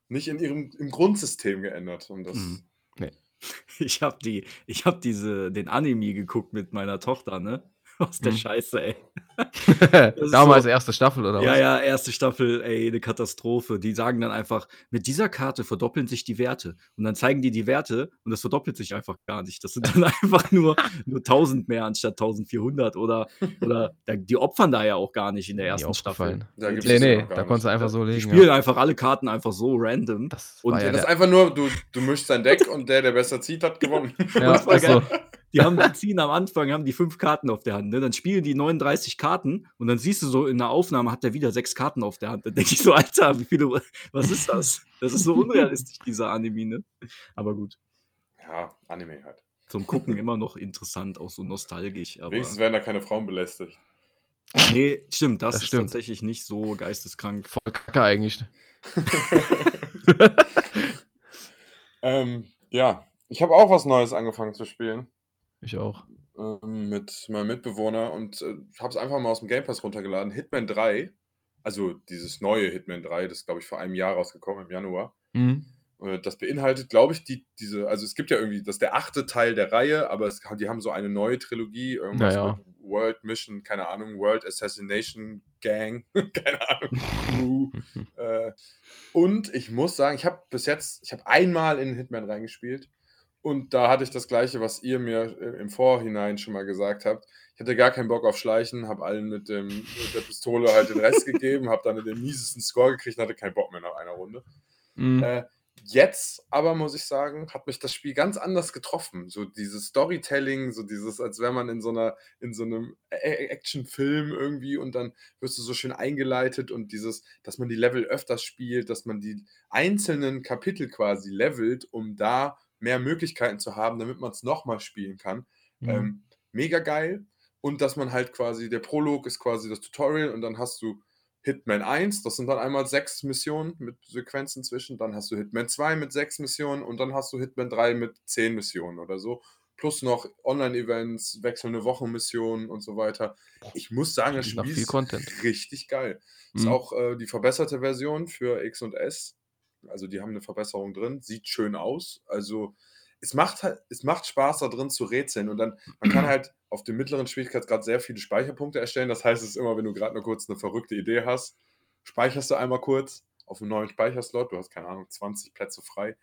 nicht in ihrem im Grundsystem geändert. Und das, Mhm. Nee. [LAUGHS] Ich habe die, ich habe diese, den Anime geguckt mit meiner Tochter, ne? [LAUGHS] Aus der Mhm. Scheiße, ey. [LAUGHS] Damals so- erste Staffel, oder Ja, was? ja, erste Staffel, ey, eine Katastrophe. Die sagen dann einfach, mit dieser Karte verdoppeln sich die Werte. Und dann zeigen die die Werte und das verdoppelt sich einfach gar nicht. Das sind dann [LAUGHS] einfach nur, nur 1000 mehr anstatt 1400 oder, oder die opfern da ja auch gar nicht in der ersten Staffel. aufgefallen. da gibt's Nee, ja nee, da nicht. konntest du einfach so Die legen. spielen Ja. einfach alle Karten einfach so random. Das Und war ja Ja, das ist einfach nur, du, du mischst dein Deck und der, der besser zieht, hat gewonnen. ja, voll ist so. Die haben die ziehen am Anfang, haben die fünf Karten auf der Hand. Ne? Dann spielen die 39 Karten und dann siehst du so in der Aufnahme hat der wieder sechs Karten auf der Hand. Dann denke ich so, Alter, wie viele, was ist das? Das ist so unrealistisch, dieser Anime, ne? Aber gut. Ja, Anime halt. Zum Gucken immer noch interessant, auch so nostalgisch. Aber Wenigstens werden da keine Frauen belästigt. nee, stimmt, das, Das ist stimmt. tatsächlich nicht so geisteskrank. Voll kacke eigentlich. [LAUGHS] Ähm, ja, ich habe auch was Neues angefangen zu spielen Ich auch. ähm, mit meinem Mitbewohner und äh, habe es einfach mal aus dem Game Pass runtergeladen. Hitman 3, also dieses neue Hitman 3, das ist, glaube ich, vor einem Jahr rausgekommen, im Januar. Mhm. Äh, Das beinhaltet, glaube ich, die, diese, also es gibt ja irgendwie, das ist der achte Teil der Reihe, aber es, die haben so eine neue Trilogie, irgendwas Naja. mit World Mission, keine Ahnung, World Assassination Gang, [LAUGHS] keine Ahnung, Crew. [LAUGHS] äh, und ich muss sagen, ich habe bis jetzt, ich habe einmal in Hitman reingespielt und da hatte ich das gleiche, was ihr mir äh, im Vorhinein schon mal gesagt habt. Ich hatte gar keinen Bock auf Schleichen, habe allen mit, dem, mit der Pistole halt den Rest gegeben, habe dann den miesesten Score gekriegt und hatte keinen Bock mehr nach einer Runde. Mhm. Äh, jetzt aber muss ich sagen, hat mich das Spiel ganz anders getroffen. So dieses Storytelling, so dieses, als wäre man in so einer, in so einem A- A- Actionfilm irgendwie und dann wirst du so schön eingeleitet und dieses, dass man die Level öfters spielt, dass man die einzelnen Kapitel quasi levelt, um da mehr Möglichkeiten zu haben, damit man es nochmal spielen kann. Mhm. Ähm, mega geil. Und dass man halt quasi, der Prolog ist quasi das Tutorial und dann hast du Hitman 1, das sind dann einmal sechs Missionen mit Sequenzen zwischen, dann hast du Hitman 2 mit sechs Missionen und dann hast du Hitman 3 mit zehn Missionen oder so. Plus noch Online-Events, wechselnde Wochenmissionen und so weiter. Ich muss sagen, das Spiel viel ist Content. richtig geil. Ist Mhm. auch äh, die verbesserte Version für X und S. Also die haben eine Verbesserung drin, sieht schön aus. Also es macht halt, es macht Spaß, da drin zu rätseln. Und dann, man kann halt auf dem mittleren Schwierigkeitsgrad sehr viele Speicherpunkte erstellen. Das heißt, es ist immer, wenn du gerade nur kurz eine verrückte Idee hast, speicherst du einmal kurz auf einen neuen Speicherslot. Du hast, keine Ahnung, 20 Plätze frei.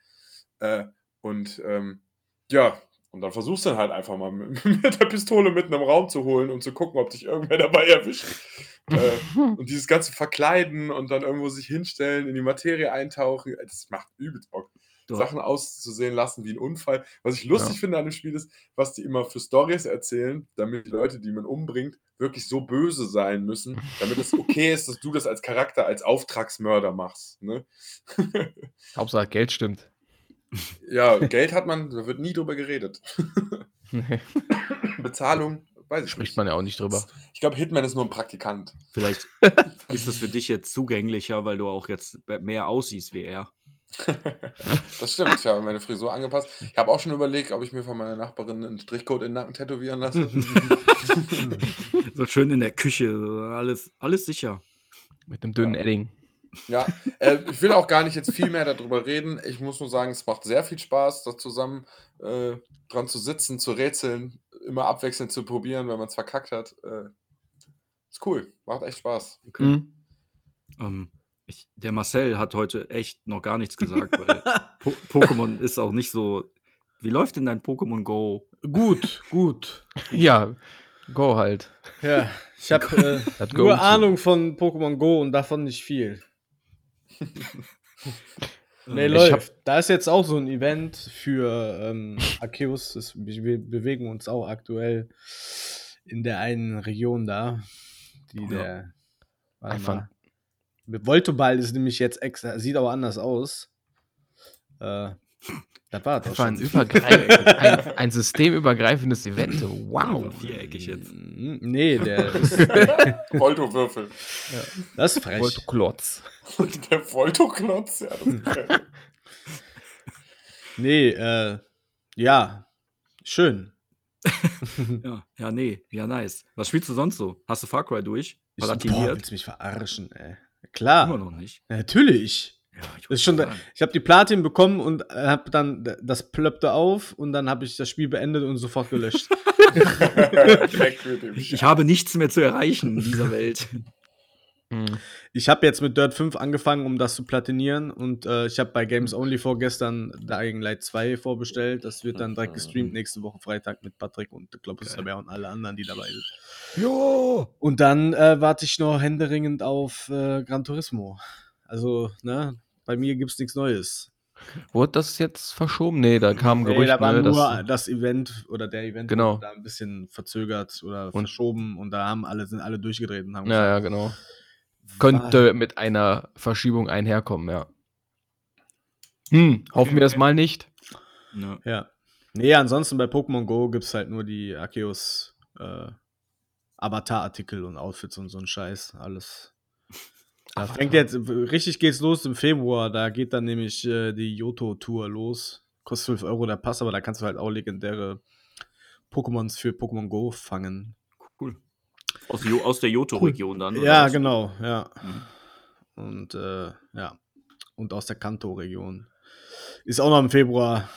Äh, und ähm, ja, und dann versuchst du dann halt einfach mal [LAUGHS] mit, mit der Pistole mitten im Raum zu holen und zu gucken, ob dich irgendwer dabei erwischt. [LAUGHS] äh, und dieses ganze Verkleiden und dann irgendwo sich hinstellen, in die Materie eintauchen, das macht übelst Bock. Du- Sachen auszusehen lassen wie ein Unfall. Was ich lustig Ja. finde an dem Spiel ist, was die immer für Stories erzählen, damit die Leute, die man umbringt, wirklich so böse sein müssen, damit es okay ist, dass du das als Charakter, als Auftragsmörder machst. Ne? [LAUGHS] Hauptsache Geld stimmt. Ja, Geld hat man, da wird nie drüber geredet. [LAUGHS] Bezahlung, weiß ich Spricht nicht. man ja auch nicht drüber. Ich glaube, Hitman ist nur ein Praktikant. Vielleicht [LAUGHS] ist es für dich jetzt zugänglicher, weil du auch jetzt mehr aussiehst wie er. Das stimmt, ich habe meine Frisur angepasst. Ich habe auch schon überlegt, ob ich mir von meiner Nachbarin einen Strichcode in den Nacken tätowieren lasse. [LAUGHS] So schön in der Küche, alles, alles sicher. Mit einem dünnen Ja. Edding. Ja, äh, ich will auch gar nicht jetzt viel mehr darüber reden. Ich muss nur sagen, es macht sehr viel Spaß, da zusammen äh, dran zu sitzen, zu rätseln, immer abwechselnd zu probieren, wenn man es verkackt hat. Äh, ist cool, macht echt Spaß. Mhm. Ähm, ich, der Marcel hat heute echt noch gar nichts gesagt, weil [LAUGHS] po Pokémon ist auch nicht so. Wie läuft denn dein Pokémon Go? Gut, gut. Ja, go halt. Ja, ich habe äh, [LAUGHS] nur. Ahnung von Pokémon Go und davon nicht viel. [LAUGHS] Nee, läuft. Da ist jetzt auch so ein Event für ähm, Arceus. Das, wir bewegen uns auch aktuell in der einen Region da, die Ja. der. Warte Einfach- mal. Voltoball ist nämlich jetzt extra, sieht aber anders aus. Äh, das war Das war ein, [LAUGHS] ein, ein systemübergreifendes Event. Wow. Viereckig jetzt. Nee, der [LAUGHS] ist, Voltowürfel. das ist frech. Volto Klotz. Der Voltoklotz, ja. Das ist geil. [LAUGHS] Nee, äh, ja, schön. Ja, ja, nee, ja, nice. Was spielst du sonst so? Hast du Far Cry durch? Ich, boah, willst du mich verarschen, ey. Immer Klar, noch nicht. natürlich. Ja, ich Das ist schon, wollte da, sagen. ich habe die Platin bekommen und äh, habe dann, das plöppte auf und dann habe ich das Spiel beendet und sofort gelöscht. [LAUGHS] [LAUGHS] Ich, ich habe nichts mehr zu erreichen in dieser Welt. Mhm. Ich habe jetzt mit Dirt 5 angefangen, um das zu platinieren und äh, ich habe bei Games Only vorgestern Dying Light 2 vorbestellt. Das wird dann direkt gestreamt nächste Woche Freitag mit Patrick und ich glaube, es ist dabei und alle anderen, die dabei sind. Jo! Und dann äh, warte ich noch händeringend auf äh, Gran Turismo. Also, ne, bei mir gibt's nichts Neues. Wurde das jetzt verschoben? Nee, da kam ein Nee, Gerücht, da war ne, nur dass, das Event oder der Event Genau. wurde da ein bisschen verzögert oder Und- verschoben und da haben alle, sind alle durchgedreht und haben Ja, ja, genau. Könnte mit einer Verschiebung einherkommen, ja. Hm, hoffen wir das mal nicht. Ja. Ja. Nee, ansonsten bei Pokémon Go gibt es halt nur die Arceus äh, Avatar-Artikel und Outfits und so ein Scheiß. Alles. Da Avatar. fängt jetzt, richtig geht's los im Februar. Da geht dann nämlich äh, die Yoto-Tour los. Kostet 12 Euro der Pass, aber da kannst du halt auch legendäre Pokémons für Pokémon Go fangen. Cool. Aus, Jo- aus der Johto-Region dann? oder Ja, was? genau, ja. Mhm. Und äh, ja. Und aus der Kanto-Region. Ist auch noch im Februar.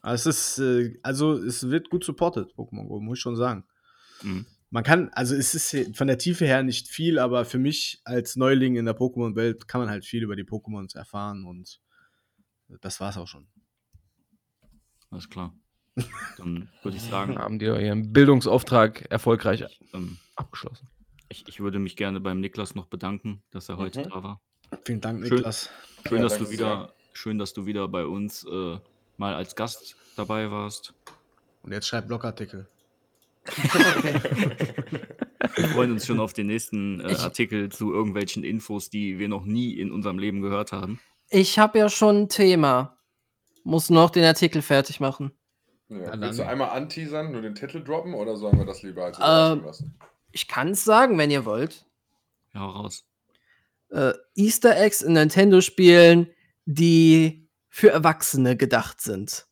Aber Es ist, äh, also es wird gut supported, Pokémon Go, muss ich schon sagen. Mhm. Man kann, also es ist von der Tiefe her nicht viel, aber für mich als Neuling in der Pokémon-Welt kann man halt viel über die Pokémons erfahren und das war's auch schon. Alles klar. Dann würde ich sagen, Haben die ihren Bildungsauftrag erfolgreich ähm, abgeschlossen. ich, ich würde mich gerne beim Niklas noch bedanken, dass er heute Mhm. da war. Vielen Dank, Schön. Niklas. Schön, Ja, dass du wieder, schön, dass du wieder bei uns äh, mal als Gast dabei warst. Und jetzt schreibt Blogartikel. Wir freuen uns schon auf den nächsten äh, Ich- Artikel zu irgendwelchen Infos, die wir noch nie in unserem Leben gehört haben. Ich habe ja schon ein Thema. Muss noch den Artikel fertig machen. Ja, willst du einmal anteasern, nur den Titel droppen oder sollen wir das lieber als überraschen lassen? Ich kann es sagen, wenn ihr wollt. Ja, hau raus. Äh, Easter Eggs in Nintendo-Spielen, die für Erwachsene gedacht sind.